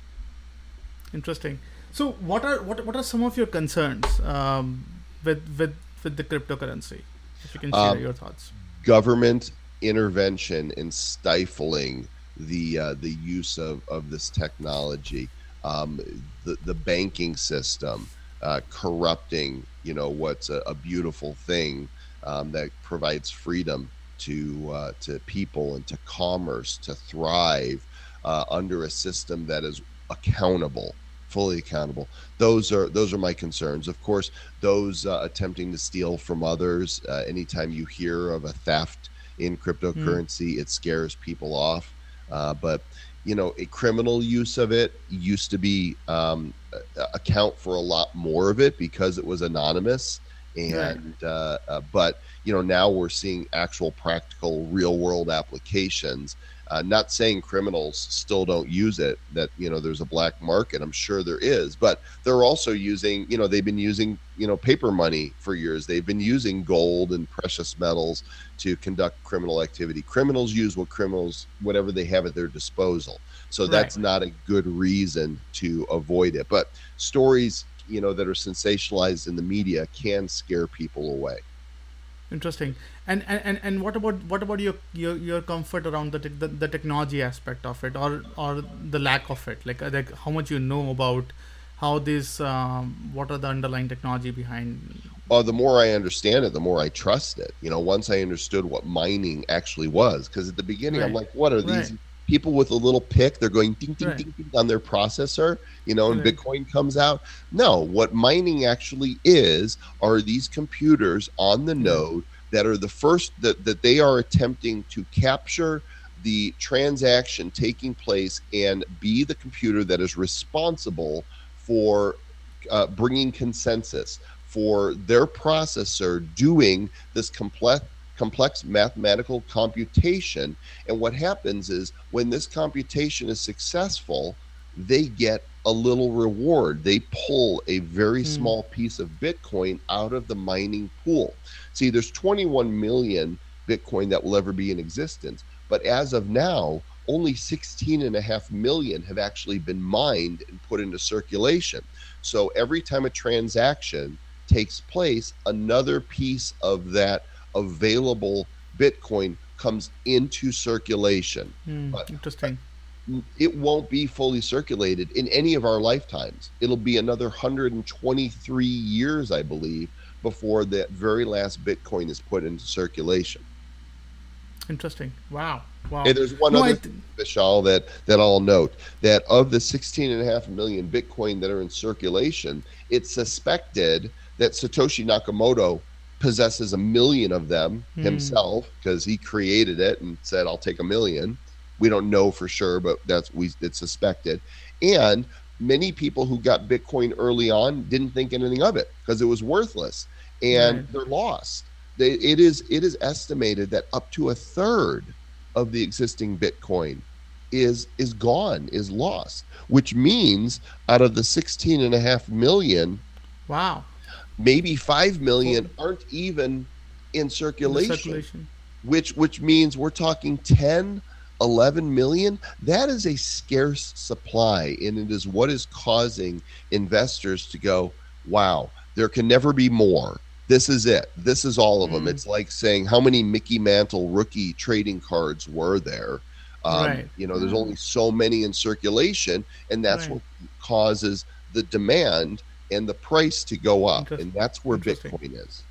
Interesting. So, what are what what are some of your concerns um, with with with the cryptocurrency? If you can share um, your thoughts. Government intervention in stifling the uh, the use of, of this technology, um, the the banking system, uh, corrupting you know what's a, a beautiful thing um, that provides freedom to uh, to people and to commerce to thrive uh, under a system that is accountable fully accountable those are those are my concerns of course those uh, attempting to steal from others uh, anytime you hear of a theft in cryptocurrency mm. it scares people off uh, but you know a criminal use of it used to be um, account for a lot more of it because it was anonymous and right. Uh, uh, but you know now we're seeing actual practical real world applications uh, not saying criminals still don't use it that you know there's a black market i'm sure there is but they're also using you know they've been using you know paper money for years. They've been using gold and precious metals to conduct criminal activity. Criminals use what criminals whatever they have at their disposal. So that's not a good reason to avoid it. But stories you know that are sensationalized in the media can scare people away interesting and and and what about what about your your, your comfort around the, the, the technology aspect of it or or the lack of it like like how much you know about how this um, what are the underlying technology behind uh, the more i understand it the more i trust it you know once i understood what mining actually was because at the beginning right. i'm like what are these right. People with a little pick they're going ding ding, right. ding ding on their processor you know and bitcoin comes out. No what mining actually is are these computers on the node that are the first that, that they are attempting to capture the transaction taking place and be the computer that is responsible for uh, bringing consensus for their processor doing this complex complex mathematical computation and what happens is when this computation is successful they get a little reward they pull a very mm. small piece of bitcoin out of the mining pool See, there's 21 million Bitcoin that will ever be in existence. But as of now, only 16 and a half million have actually been mined and put into circulation. So every time a transaction takes place, another piece of that available Bitcoin comes into circulation. Mm, but interesting. It won't be fully circulated in any of our lifetimes. It'll be another 123 years, I believe, before that very last Bitcoin is put into circulation. Interesting. Wow. Wow. And there's one no, other th- Vishal that that I'll note that of the 16 and a half million Bitcoin that are in circulation, it's suspected that Satoshi Nakamoto possesses a million of them hmm. himself because he created it and said, "I'll take a million. We don't know for sure, but that's we it's suspected. And many people who got Bitcoin early on didn't think anything of it because it was worthless and right. they're lost. They, it is it is estimated that up to a third of the existing Bitcoin is is gone, is lost, which means out of the 16 and a half million, wow, maybe 5 million aren't even in circulation, in circulation. Which which means we're talking 10 11 million that is a scarce supply and it is what is causing investors to go wow there can never be more this is it this is all of them mm. it's like saying how many mickey mantle rookie trading cards were there um, right. you know there's mm. only so many in circulation and that's right. what causes the demand and the price to go up and that's where bitcoin is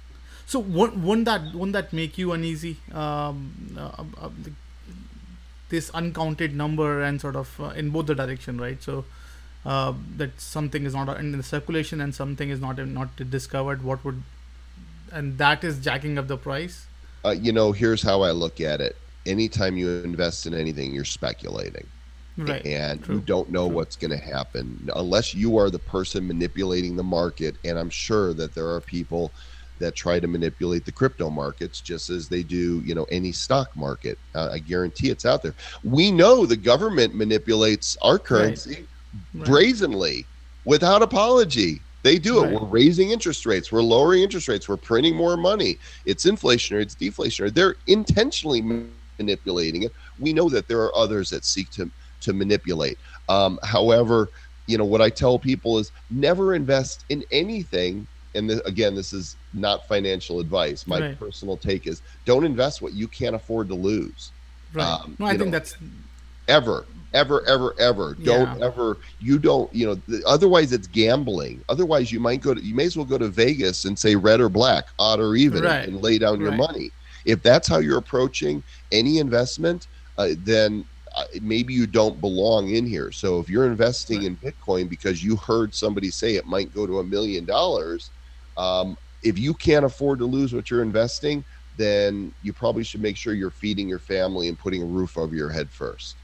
so wouldn't that wouldn't that make you uneasy um, uh, uh, this uncounted number and sort of uh, in both the direction, right? So uh, that something is not in the circulation and something is not not discovered. What would and that is jacking up the price. Uh, you know, here's how I look at it. Anytime you invest in anything, you're speculating. Right. And True. you don't know True. what's going to happen unless you are the person manipulating the market. And I'm sure that there are people that try to manipulate the crypto markets just as they do, you know, any stock market. Uh, I guarantee it's out there. We know the government manipulates our currency right. brazenly without apology. They do it. Right. We're raising interest rates. We're lowering interest rates. We're printing more money. It's inflationary. It's deflationary. They're intentionally manipulating it. We know that there are others that seek to to manipulate. Um, however, you know what I tell people is never invest in anything and this, again, this is not financial advice. My Right. personal take is don't invest what you can't afford to lose. Right. Um, no, I think know, that's ever ever ever ever don't ever you don't you know th- otherwise it's gambling otherwise you might go to you may as well go to vegas and say red or black odd or even Right. and lay down your money if that's how you're approaching any investment uh, then maybe you don't belong in here so if you're investing in bitcoin because you heard somebody say it might go to a million dollars um, if you can't afford to lose what you're investing then you probably should make sure you're feeding your family and putting a roof over your head first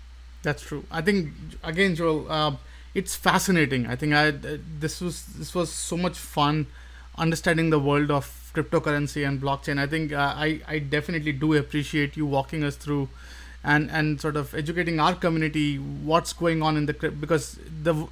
That's true. I think again, Joel, uh, it's fascinating. I think I uh, this was this was so much fun understanding the world of cryptocurrency and blockchain. I think uh, I I definitely do appreciate you walking us through and and sort of educating our community what's going on in the because the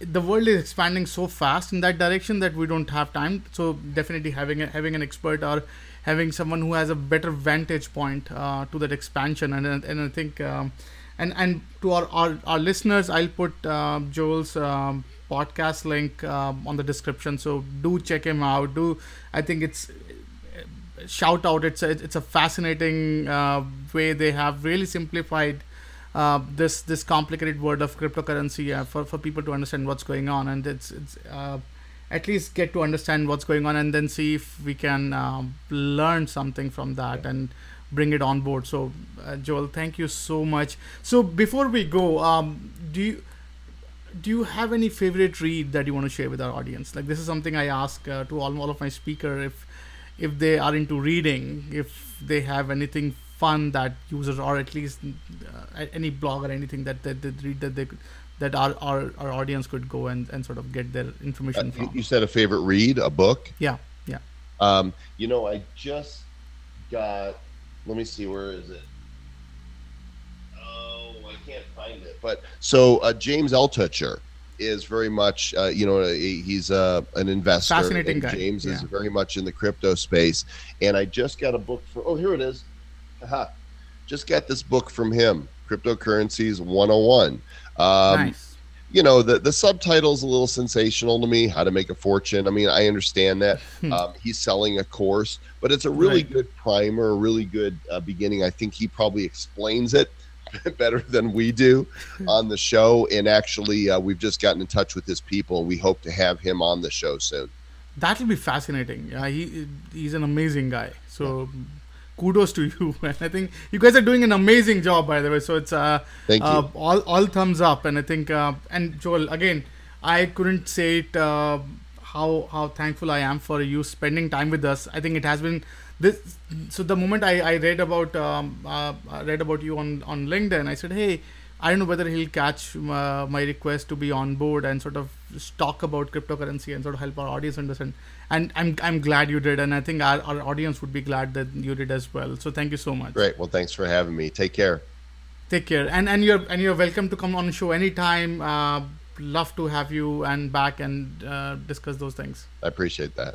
the world is expanding so fast in that direction that we don't have time. So definitely having a, having an expert or having someone who has a better vantage point uh, to that expansion. And and I think um, and and to our our, our listeners I'll put uh, Joel's um, podcast link um, on the description. So do check him out. Do I think it's shout out. It's a, it's a fascinating uh, way they have really simplified uh, this this complicated world of cryptocurrency uh, for for people to understand what's going on. And it's it's uh, at least get to understand what's going on and then see if we can um, learn something from that and bring it on board. So uh, joel thank you so much. So before we go um, do you do you have any favorite read that you want to share with our audience? Like this is something i ask uh, to all, all of my speaker. If if they are into reading if they have anything fun that users or at least uh, any blog or anything that that they read that they could, that our, our our audience could go and, and sort of get their Uh, information you, from you said a favorite read, a book. yeah yeah Um, you know, I just got. Let me see, where is it? Oh, I can't find it. But so uh, James Altucher is very much, uh, you know, he- he's uh, an investor. Fascinating guy, James is very much in the crypto space, and I just got a book for. Oh, here it is. Aha. Just got this book from him, Cryptocurrencies 101. Um, nice you know the the subtitle's a little sensational to me how to make a fortune i mean i understand that um, he's selling a course but it's a really Hmm. Right. good primer a really good uh, beginning i think he probably explains it better than we do on the show. And actually uh, we've just gotten in touch with his people and we hope to have him on the show soon. That will be fascinating. Yeah he he's an amazing guy. So kudos to you and i think you guys are doing an amazing job by the way. So it's uh, Thank you. uh all all thumbs up. And i think uh, and joel again i couldn't say it uh, how how thankful i am for you spending time with us. I think it has been this so the moment i i read about um, uh, read about you on on linkedin i said hey I don't know whether he'll catch uh, my request to be on board and sort of just talk about cryptocurrency and sort of help our audience understand. And I'm I'm glad you did, and I think our, our audience would be glad that you did as well. So thank you so much. great well thanks for having me take care Take care, and and you're and you're welcome to come on the show anytime. Uh, love to have you and back and uh, discuss those things. i appreciate that